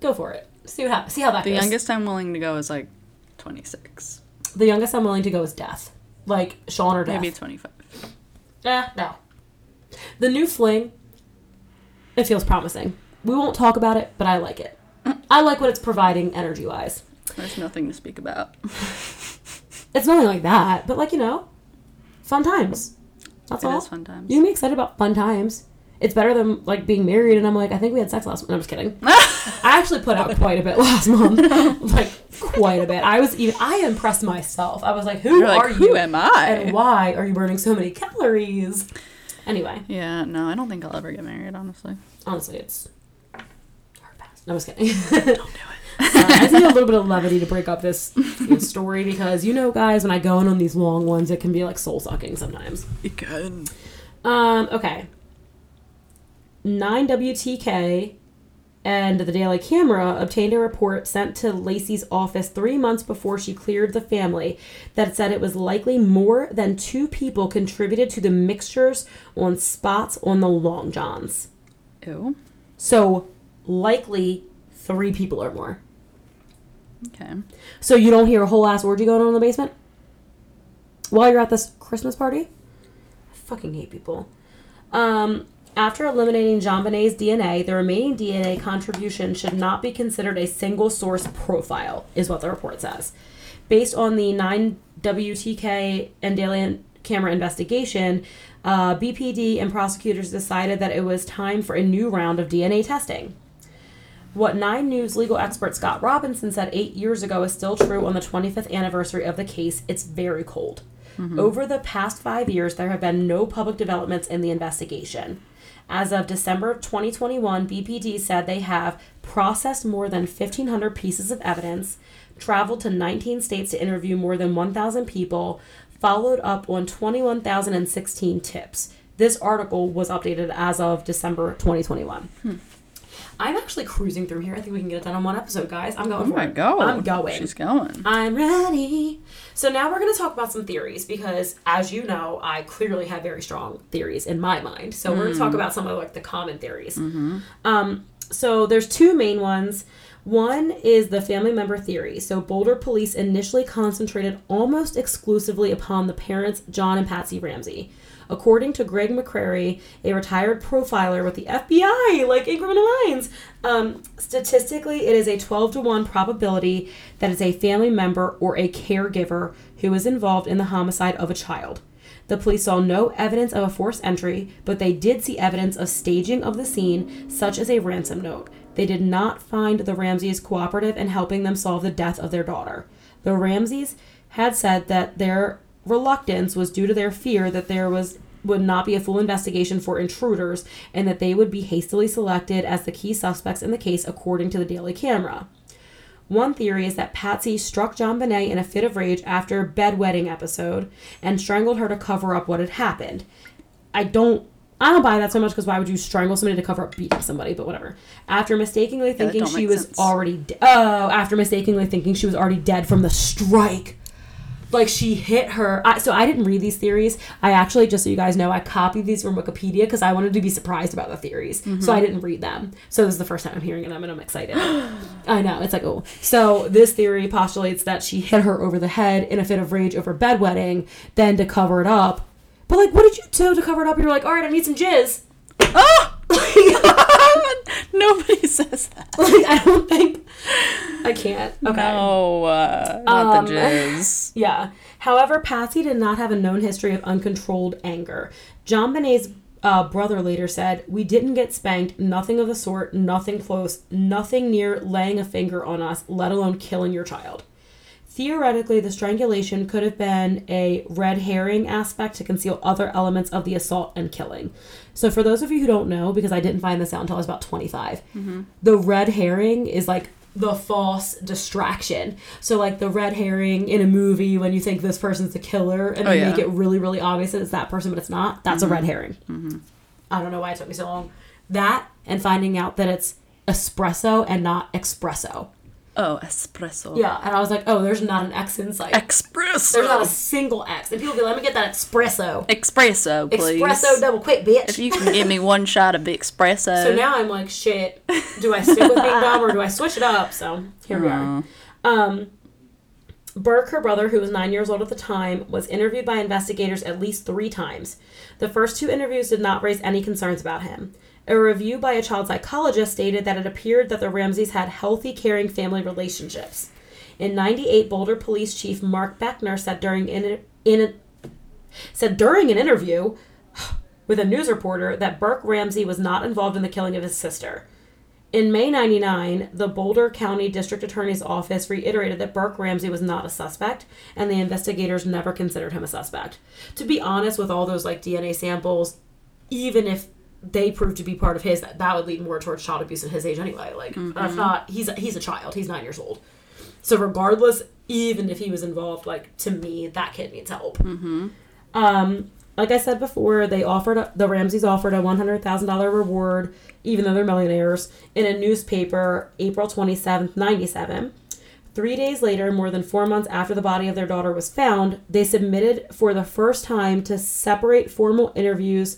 go for it. See what happens. See how that goes. The goes. youngest I'm willing to go is like 26. the youngest I'm willing to go is death. Like Sean or death. Maybe 25. Eh, no. The new fling, it feels promising. We won't talk about it, but I like it. I like what it's providing energy wise. There's nothing to speak about. *laughs* It's nothing like that, but like, you know, fun times. That's It all. is fun times. You can be excited about fun times. It's better than like being married and I'm like, I think we had sex last month. No, I'm just kidding. *laughs* I actually put out quite a bit last month. *laughs* like quite a bit. I was even I impressed myself. I was like, who You're like, are who you? am I? and why are you burning so many calories? Anyway, Yeah, no, I don't think I'll ever get married, honestly. honestly, it's hard pass. No, I'm just kidding. Don't do it. I just need a little bit of levity to break up this, story because you know, guys, when I go in on these long ones, it can be like soul sucking sometimes. You can. Um, okay. 9WTK and the Daily Camera obtained a report sent to Lacy's office three months before she cleared the family that said it was likely more than two people contributed to the mixtures on spots on the long johns. Ew. So, likely three people or more. Okay. So you don't hear a whole ass orgy going on in the basement while you're at this Christmas party. I fucking hate people. Um, after eliminating JonBenét's DNA, the remaining DNA contribution should not be considered a single source profile, is what the report says. Based on the 9 WTK and daily camera investigation, uh, BPD and prosecutors decided that it was time for a new round of DNA testing. What Nine News legal expert Scott Robinson said eight years ago is still true on the 25th anniversary of the case. It's very cold. Mm-hmm. Over the past five years, there have been no public developments in the investigation. As of December 2021, BPD said they have processed more than 1,500 pieces of evidence, traveled to 19 states to interview more than 1,000 people, followed up on 21,016 tips. This article was updated as of December 2021. Hmm. I'm actually cruising through here. I think we can get it done on one episode, guys. I'm going Oh my god. I'm going. She's going. I'm ready. So now we're going to talk about some theories because, as you know, I clearly have very strong theories in my mind. So we're going to talk about some of like the common theories. Um, so there's two main ones. One is the family member theory. So Boulder police initially concentrated almost exclusively upon the parents, John and Patsy Ramsey. According to Greg McCrary, a retired profiler with the FBI, like in Criminal Minds, um, statistically, it is a 12 to 1 probability that it's a family member or a caregiver who is involved in the homicide of a child. The police saw no evidence of a forced entry, but they did see evidence of staging of the scene, such as a ransom note. They did not find the Ramseys cooperative in helping them solve the death of their daughter. The Ramseys had said that their reluctance was due to their fear that there was would not be a full investigation for intruders and that they would be hastily selected as the key suspects in the case according to the Daily Camera. One theory is that Patsy struck JonBenét in a fit of rage after a bedwetting episode and strangled her to cover up what had happened. I don't I don't buy that so much because why would you strangle somebody to cover up beating somebody? But whatever. After mistakenly thinking don't she was sense. already de- oh, after mistakenly thinking she was already dead from the strike, like she hit her. I, so I didn't read these theories. I actually, just so you guys know, I copied these from Wikipedia because I wanted to be surprised about the theories. So Mm-hmm. I didn't read them. So this is the first time I'm hearing them, and I'm excited. *gasps* I know it's like oh. So this theory postulates that she hit her over the head in a fit of rage over bedwetting, then to cover it up. But like, what did you do to cover it up? You're like, all right, I need some jizz. *laughs* Oh. Nobody says that. like, I don't think I can't. Okay. No, uh, not Um, the jizz. Yeah. However, Patsy did not have a known history of uncontrolled anger. JonBenét's uh, brother later said, We didn't get spanked, nothing of the sort, nothing close, nothing near laying a finger on us, let alone killing your child. Theoretically, the strangulation could have been a red herring aspect to conceal other elements of the assault and killing. So, for those of you who don't know, because I didn't find this out until I was about 25, the red herring is like the false distraction. So, like the red herring in a movie when you think this person's the killer and Oh, they yeah. make it really, really obvious that it's that person, but it's not, that's a red mm-hmm. herring. Mm-hmm. I don't know why it took me so long. That and finding out that it's espresso and not espresso. Oh, espresso. Yeah, and I was like, oh, there's not an X in sight. Espresso. There's not a single X. And people be like, let me get that espresso. espresso, please. Espresso double quick, bitch. If you can give me one shot of the espresso. *laughs* so now I'm like, shit, do I stick with being dumb or do I switch it up? So here we are. Um, Burke, her brother, who was nine years old at the time, was interviewed by investigators at least three times. The first two interviews did not raise any concerns about him. A review by a child psychologist stated that it appeared that the Ramseys had healthy, caring family relationships. In 98, Boulder Police Chief Mark Beckner said during in, said during an interview *sighs* with a news reporter that Burke Ramsey was not involved in the killing of his sister. In May 99, the Boulder County District Attorney's Office reiterated that Burke Ramsey was not a suspect, and the investigators never considered him a suspect. To be honest, with all those like DNA samples, even if they proved to be part of his, that, that would lead more towards child abuse at his age anyway. Like, if not, he's a, he's a child. He's nine years old. So regardless, even if he was involved, like to me, that kid needs help. Um, like I said before, they offered the Ramseys offered a one hundred thousand dollar reward, even though they're millionaires, in a newspaper, April twenty seventh, ninety seven. Three days later, more than four months after the body of their daughter was found, they submitted for the first time to separate formal interviews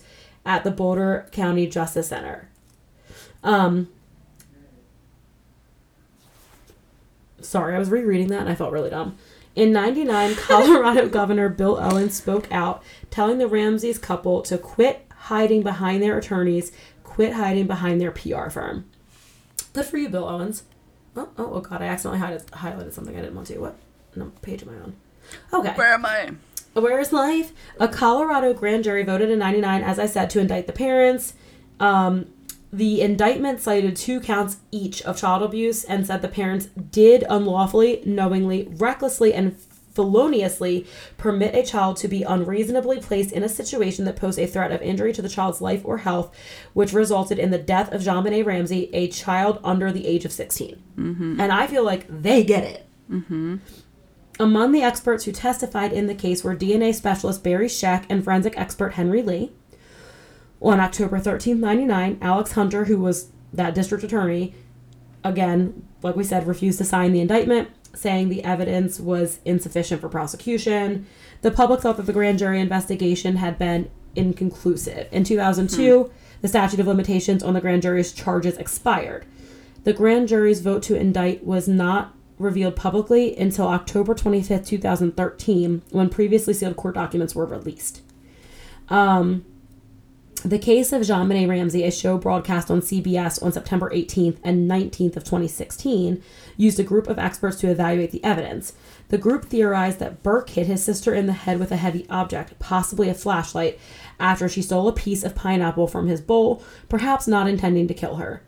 at the Boulder County Justice Center. Um, sorry, I was rereading that and I felt really dumb. In 99, *laughs* Colorado Governor Bill Owens spoke out, telling the Ramseys couple to quit hiding behind their attorneys, quit hiding behind their PR firm. Good for you, Bill Owens. Oh, oh, oh God, I accidentally highlighted, highlighted something I didn't want to. What? No, page am I on? Okay. Where am I? Where is life? A Colorado grand jury voted in 99, as I said, to indict the parents. Um, the indictment cited two counts each of child abuse and said the parents did unlawfully, knowingly, recklessly, and feloniously permit a child to be unreasonably placed in a situation that posed a threat of injury to the child's life or health, which resulted in the death of JonBenét Ramsey, a child under the age of 16. Mm-hmm. And I feel like they get it. Mm-hmm. Among the experts who testified in the case were DNA specialist Barry Scheck and forensic expert Henry Lee. On October 13, 99, Alex Hunter, who was that district attorney, again, like we said, refused to sign the indictment, saying the evidence was insufficient for prosecution. The public thought that the grand jury investigation had been inconclusive. In 2002, hmm. the statute of limitations on the grand jury's charges expired. The grand jury's vote to indict was not revealed publicly until October 25th, 2013, when previously sealed court documents were released. Um, the case of JonBenét Ramsey, a show broadcast on CBS on September 18th and 19th of 2016, used a group of experts to evaluate the evidence. The group theorized that Burke hit his sister in the head with a heavy object, possibly a flashlight, after she stole a piece of pineapple from his bowl, perhaps not intending to kill her.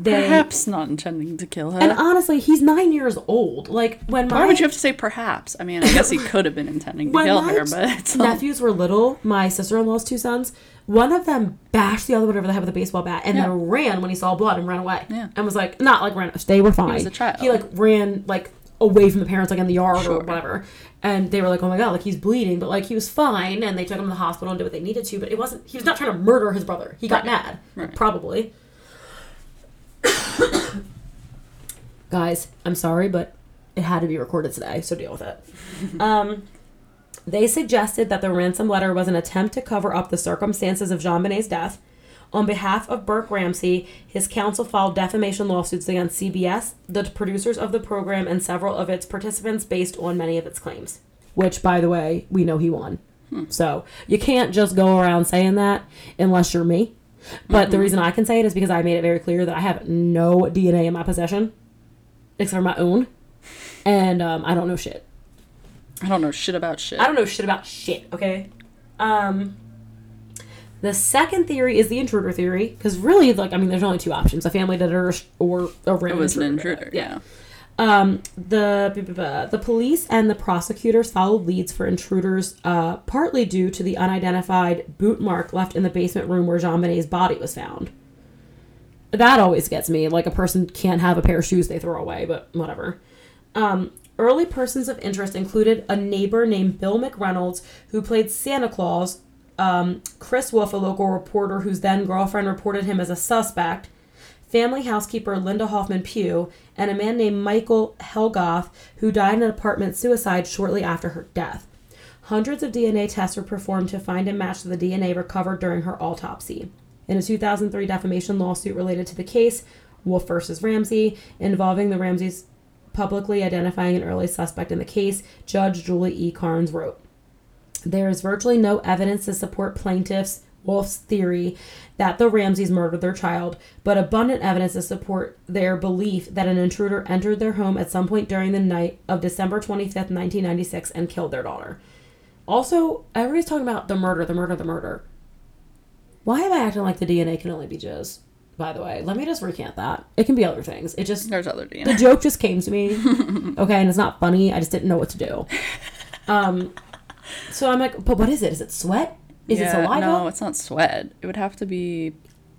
They, Perhaps not intending to kill her. and honestly, he's nine years old. Like when my Why would you have to say perhaps? I mean, I guess he *laughs* could have been intending to kill her, but nephews were little, my sister-in-law's two sons, one of them bashed the other one over the head with a baseball bat and Yeah. then ran when he saw blood and ran away. Yeah. And was like, not like ran. They were fine. He was a child. He like ran like away from the parents, like in the yard or whatever. And they were like, oh my god, like he's bleeding, but like he was fine. And they took him to the hospital and did what they needed to. But it wasn't. He was not trying to murder his brother. He got Right. mad, Right. probably. *coughs* Guys, I'm sorry, but it had to be recorded today, so deal with it. um, they suggested that the ransom letter was an attempt to cover up the circumstances of JonBenét's death. On behalf of Burke Ramsey, his counsel filed defamation lawsuits against CBS, the producers of the program, and several of its participants based on many of its claims. Which, by the way, we know he won. So you can't just go around saying that unless you're me. But the reason I can say it is because I made it very clear that I have no DNA in my possession, except for my own, and um, I don't know shit. I don't know shit about shit. I don't know shit about shit, okay? Um the second theory is the intruder theory because really like I mean there's only two options, a family did or, or a it random was an intruder. intruder. Yeah. Um the the police and the prosecutors followed leads for intruders uh partly due to the unidentified boot mark left in the basement room where JonBenét's body was found. That always gets me. Like a person can't have a pair of shoes they throw away, but whatever. Um, early persons of interest included a neighbor named Bill McReynolds, who played Santa Claus, um, Chris Wolf, a local reporter whose then girlfriend reported him as a suspect, family housekeeper Linda Hoffman Pugh, and a man named Michael Helgoth, who died in an apartment suicide shortly after her death. Hundreds of DNA tests were performed to find and match to the DNA recovered during her autopsy. In a 2003 defamation lawsuit related to the case, Wolf versus Ramsey, involving the Ramseys publicly identifying an early suspect in the case, Judge Julie E. Carnes wrote There is virtually no evidence to support plaintiffs' Wolf's theory that the Ramseys murdered their child, but abundant evidence to support their belief that an intruder entered their home at some point during the night of December 25th, 1996, and killed their daughter. Also, everybody's talking about the murder, the murder, the murder. Why am I acting like the DNA can only be jizz? By the way, let me just recant that. It can be other things. It just There's other DNA. the joke just came to me. *laughs* Okay, and it's not funny. I just didn't know what to do. Um, so I'm like, but what is it? Is it sweat? Is it Yeah, saliva? No, it's not sweat. It would have to be.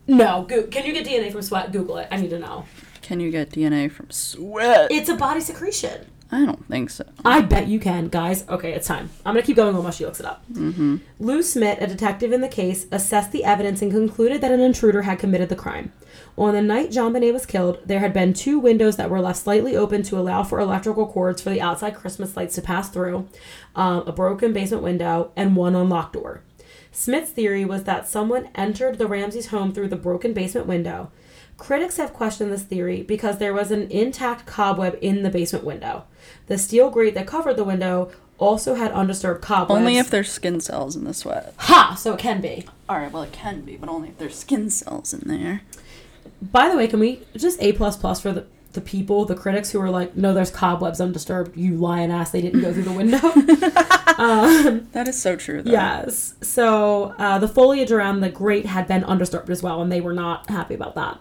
No. Go- can you get DNA from sweat? Google it. I need to know. Can you get DNA from sweat? It's a body secretion. I don't think so. I bet you can, guys. Okay, it's time. I'm gonna keep going while she looks it up. Mm-hmm. Lou Smith, a detective in the case, assessed the evidence and concluded that an intruder had committed the crime. On the night JonBenét was killed, there had been two windows that were left slightly open to allow for electrical cords for the outside Christmas lights to pass through, um, a broken basement window, and one unlocked door. Smith's theory was that someone entered the Ramseys' home through the broken basement window. Critics have questioned this theory because there was an intact cobweb in the basement window. The steel grate that covered the window also had undisturbed cobwebs. Only if there's skin cells in the sweat. Ha! So it can be. All right, well it can be, but only if there's skin cells in there. By the way, can we just A plus plus for the the people, the critics who were like, no, there's cobwebs undisturbed. You lying ass, they didn't go through the window. *laughs* um, That is so true. Though. yes. So uh, the foliage around the grate had been undisturbed as well, and they were not happy about that.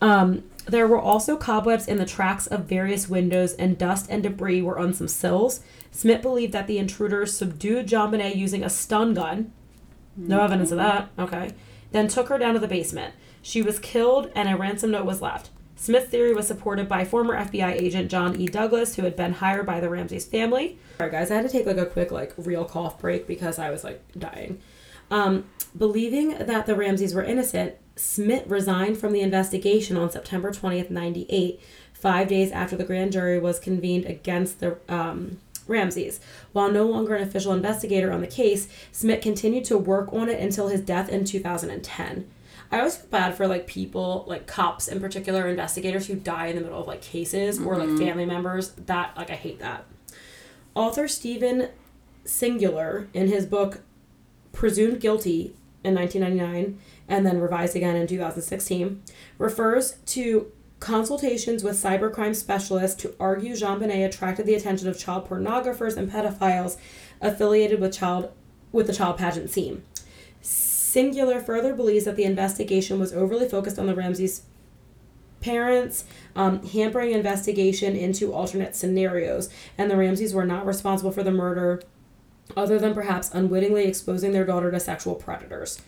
Um, there were also cobwebs in the tracks of various windows, and dust and debris were on some sills. Smith believed that the intruders subdued Jean using a stun gun. No evidence of that. Okay. Then took her down to the basement. She was killed, and a ransom note was left. Smith's theory was supported by former FBI agent John E. Douglas, who had been hired by the Ramseys family. All right, guys, I had to take like a quick, like, real cough break because I was like dying. Um, believing that the Ramseys were innocent, Smith resigned from the investigation on September 20th, 98, five days after the grand jury was convened against the um, Ramseys. While no longer an official investigator on the case, Smith continued to work on it until his death in 2010. I always feel bad for like people, like cops in particular, investigators who die in the middle of like cases or like mm-hmm. family members. That like I hate that. Author Stephen Singular in his book Presumed Guilty in 1999 and then revised again in 2016 refers to consultations with cybercrime specialists to argue JonBenét attracted the attention of child pornographers and pedophiles affiliated with child with the child pageant scene. Singular further believes that the investigation was overly focused on the Ramseys parents, um, hampering investigation into alternate scenarios, and the Ramseys were not responsible for the murder, other than perhaps unwittingly exposing their daughter to sexual predators.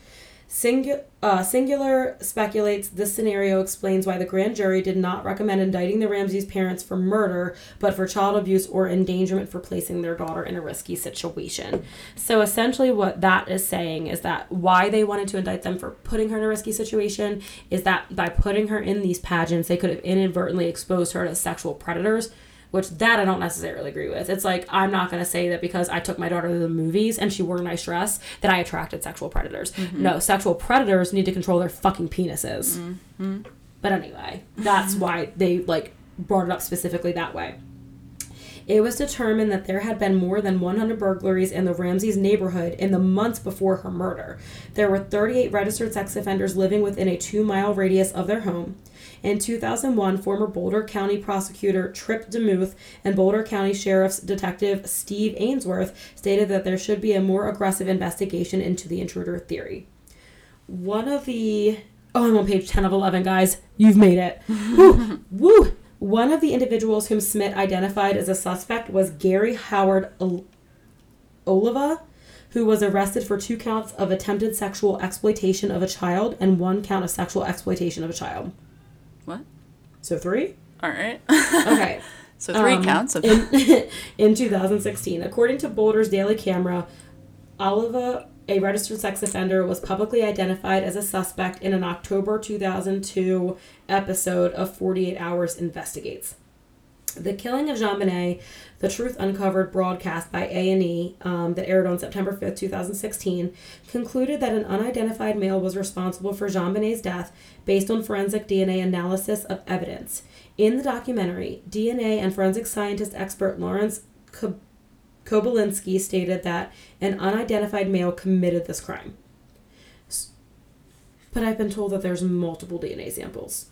Singu- uh, Singular speculates this scenario explains why the grand jury did not recommend indicting the Ramseys' parents for murder, but for child abuse or endangerment for placing their daughter in a risky situation. So essentially, what that is saying is that why they wanted to indict them for putting her in a risky situation is that by putting her in these pageants, they could have inadvertently exposed her to sexual predators which that I don't necessarily agree with. It's like I'm not going to say that because I took my daughter to the movies and she wore a nice dress that I attracted sexual predators. Mm-hmm. No, sexual predators need to control their fucking penises. Mm-hmm. But anyway, that's mm-hmm. why they like brought it up specifically that way. It was determined that there had been more than 100 burglaries in the Ramsey's neighborhood in the months before her murder. There were 38 registered sex offenders living within a two mile radius of their home. In 2001, former Boulder County prosecutor Trip DeMuth and Boulder County Sheriff's Detective Steve Ainsworth stated that there should be a more aggressive investigation into the intruder theory. One of the. Oh, I'm on page 10 of 11, guys. You've made it. *laughs* Woo! Woo! One of the individuals whom Smith identified as a suspect was Gary Howard Ol- Oliva, who was arrested for two counts of attempted sexual exploitation of a child and one count of sexual exploitation of a child. What? So three? All right. Okay. *laughs* so three Um, counts of. in, *laughs* in 2016. According to Boulder's Daily Camera, Oliva, a registered sex offender, was publicly identified as a suspect in an October 2002 episode of 48 Hours Investigates. The killing of JonBenét, the Truth Uncovered broadcast by A&E um, that aired on September 5th, 2016, concluded that an unidentified male was responsible for JonBenét's death based on forensic DNA analysis of evidence. In the documentary, DNA and forensic scientist expert Lawrence Kob- stated that an unidentified male committed this crime. But I've been told that there's multiple DNA samples.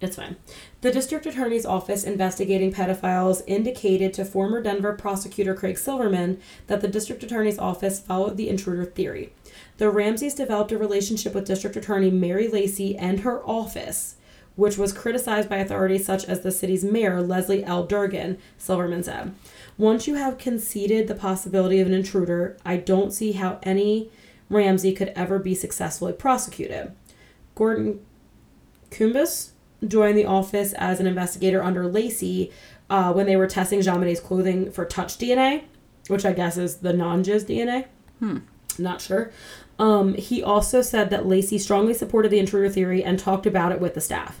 It's fine. The district attorney's office investigating pedophiles indicated to former Denver prosecutor Craig Silverman that the district attorney's office followed the intruder theory. The Ramseys developed a relationship with district attorney Mary Lacy and her office, which was criticized by authorities such as the city's mayor, Leslie L. Durgan, Silverman said. Once you have conceded the possibility of an intruder, I don't see how any Ramsey could ever be successfully prosecuted. Gordon Coombes joined the office as an investigator under Lacy uh, when they were testing JonBenét's clothing for touch DNA, which I guess is the non jizz DNA. Hmm. Not sure. Um, he also said that Lacy strongly supported the intruder theory and talked about it with the staff.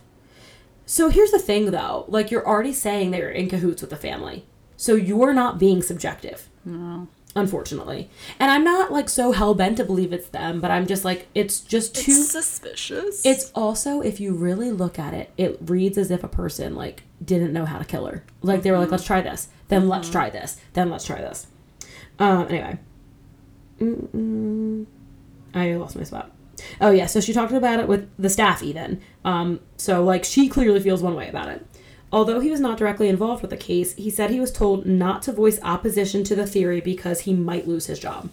So here's the thing, though. Like, you're already saying that you're in cahoots with the family. So you're not being subjective. No. Unfortunately. And I'm not like so hell bent to believe it's them, but I'm just like it's just too. It's suspicious. It's also, if you really look at it, it reads as if a person like didn't know how to kill her. Like they were like, let's try this, then let's try this, then let's try this. Um. Anyway, Mm-mm. I lost my spot. Oh yeah, so she talked about it with the staff even. Um. So like she clearly feels one way about it. Although he was not directly involved with the case, he said he was told not to voice opposition to the theory because he might lose his job.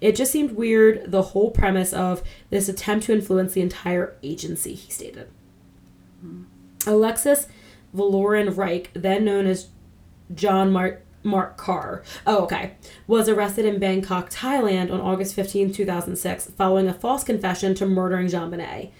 It just seemed weird, the whole premise of this attempt to influence the entire agency, he stated. Alexis Valoran Reich, then known as John Mark, Mark Karr, oh, okay, was arrested in Bangkok, Thailand on August 15, 2006, following a false confession to murdering JonBenét,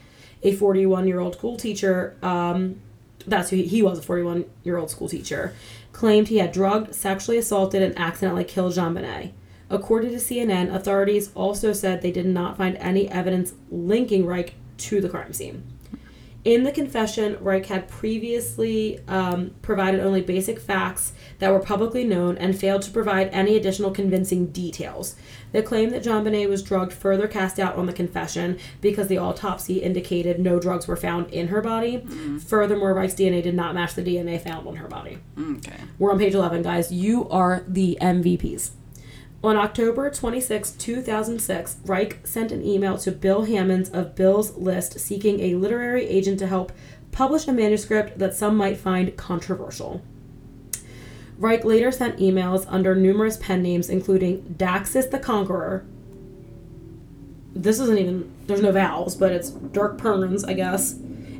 a 41 year old school teacher. Um, that's who he, he was a 41 year old school teacher, claimed he had drugged, sexually assaulted, and accidentally killed JonBenét. According to CNN, authorities also said they did not find any evidence linking Reich to the crime scene. In the confession, Reich had previously um, provided only basic facts that were publicly known and failed to provide any additional convincing details. The claim that JonBenét was drugged further cast doubt on the confession because the autopsy indicated no drugs were found in her body. Furthermore, Reich's DNA did not match the DNA found on her body. okay. We're on page 11, guys. You are the MVPs. On October 26, 2006, Reich sent an email to Bill Hammonds of Bill's List seeking a literary agent to help publish a manuscript that some might find controversial. Reich later sent emails under numerous pen names, including Daxis the Conqueror. This isn't even, there's no vowels, but it's Dirk Perns, I guess,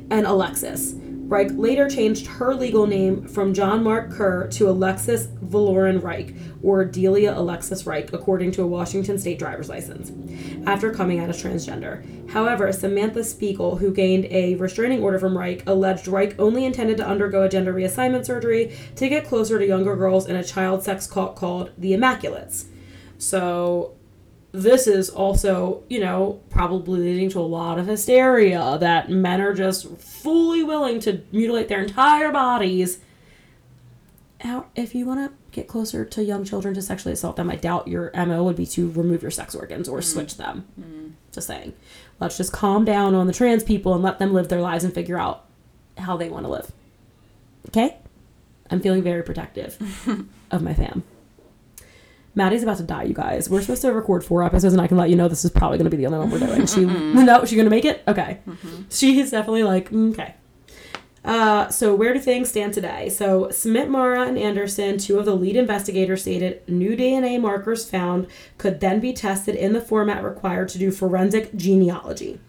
and Alexis. Reich later changed her legal name from John Mark Karr to Alexis Valoran Reich, or Delia Alexis Reich, according to a Washington state driver's license, after coming out as transgender. However, Samantha Spiegel, who gained a restraining order from Reich, alleged Reich only intended to undergo a gender reassignment surgery to get closer to younger girls in a child sex cult called the Immaculates. So this is also, you know, probably leading to a lot of hysteria that men are just fully willing to mutilate their entire bodies. If you want to get closer to young children to sexually assault them, I doubt your MO would be to remove your sex organs or mm. switch them. Mm. Just saying. Let's just calm down on the trans people and let them live their lives and figure out how they want to live. Okay? I'm feeling very protective *laughs* of my fam. Maddie's about to die, you guys. We're supposed to record four episodes, and I can let you know this is probably going to be the only one we're doing. She, *laughs* no, she's going to make it. Okay, she's definitely like mm, okay. Uh, so where do things stand today? So Smith, Mara, and Anderson, two of the lead investigators, stated new DNA markers found could then be tested in the format required to do forensic genealogy.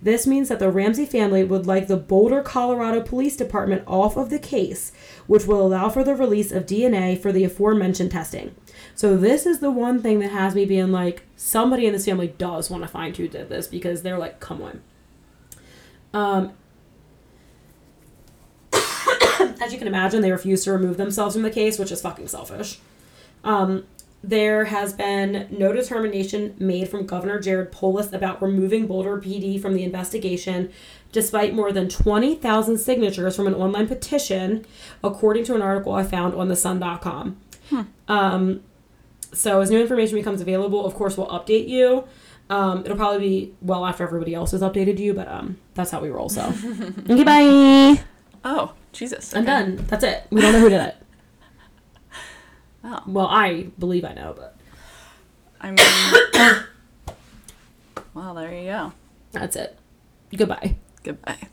This means that the Ramsey family would like the Boulder, Colorado Police Department off of the case, which will allow for the release of DNA for the aforementioned testing. So this is the one thing that has me being like, somebody in this family does want to find who did this because they're like, come on. Um, *coughs* as you can imagine, they refuse to remove themselves from the case, which is fucking selfish. Um, there has been no determination made from Governor Jared Polis about removing Boulder PD from the investigation, despite more than 20,000 signatures from an online petition, according to an article I found on thesun.com. Um, so, as new information becomes available, of course, we'll update you. Um, it'll probably be well after everybody else has updated you, but um, that's how we roll. So, *laughs* okay, bye. Oh, Jesus. I'm done. That's it. We don't know who did it. Oh. Well, I believe I know, but. I mean. *coughs* well, there you go. That's it. Goodbye. Goodbye.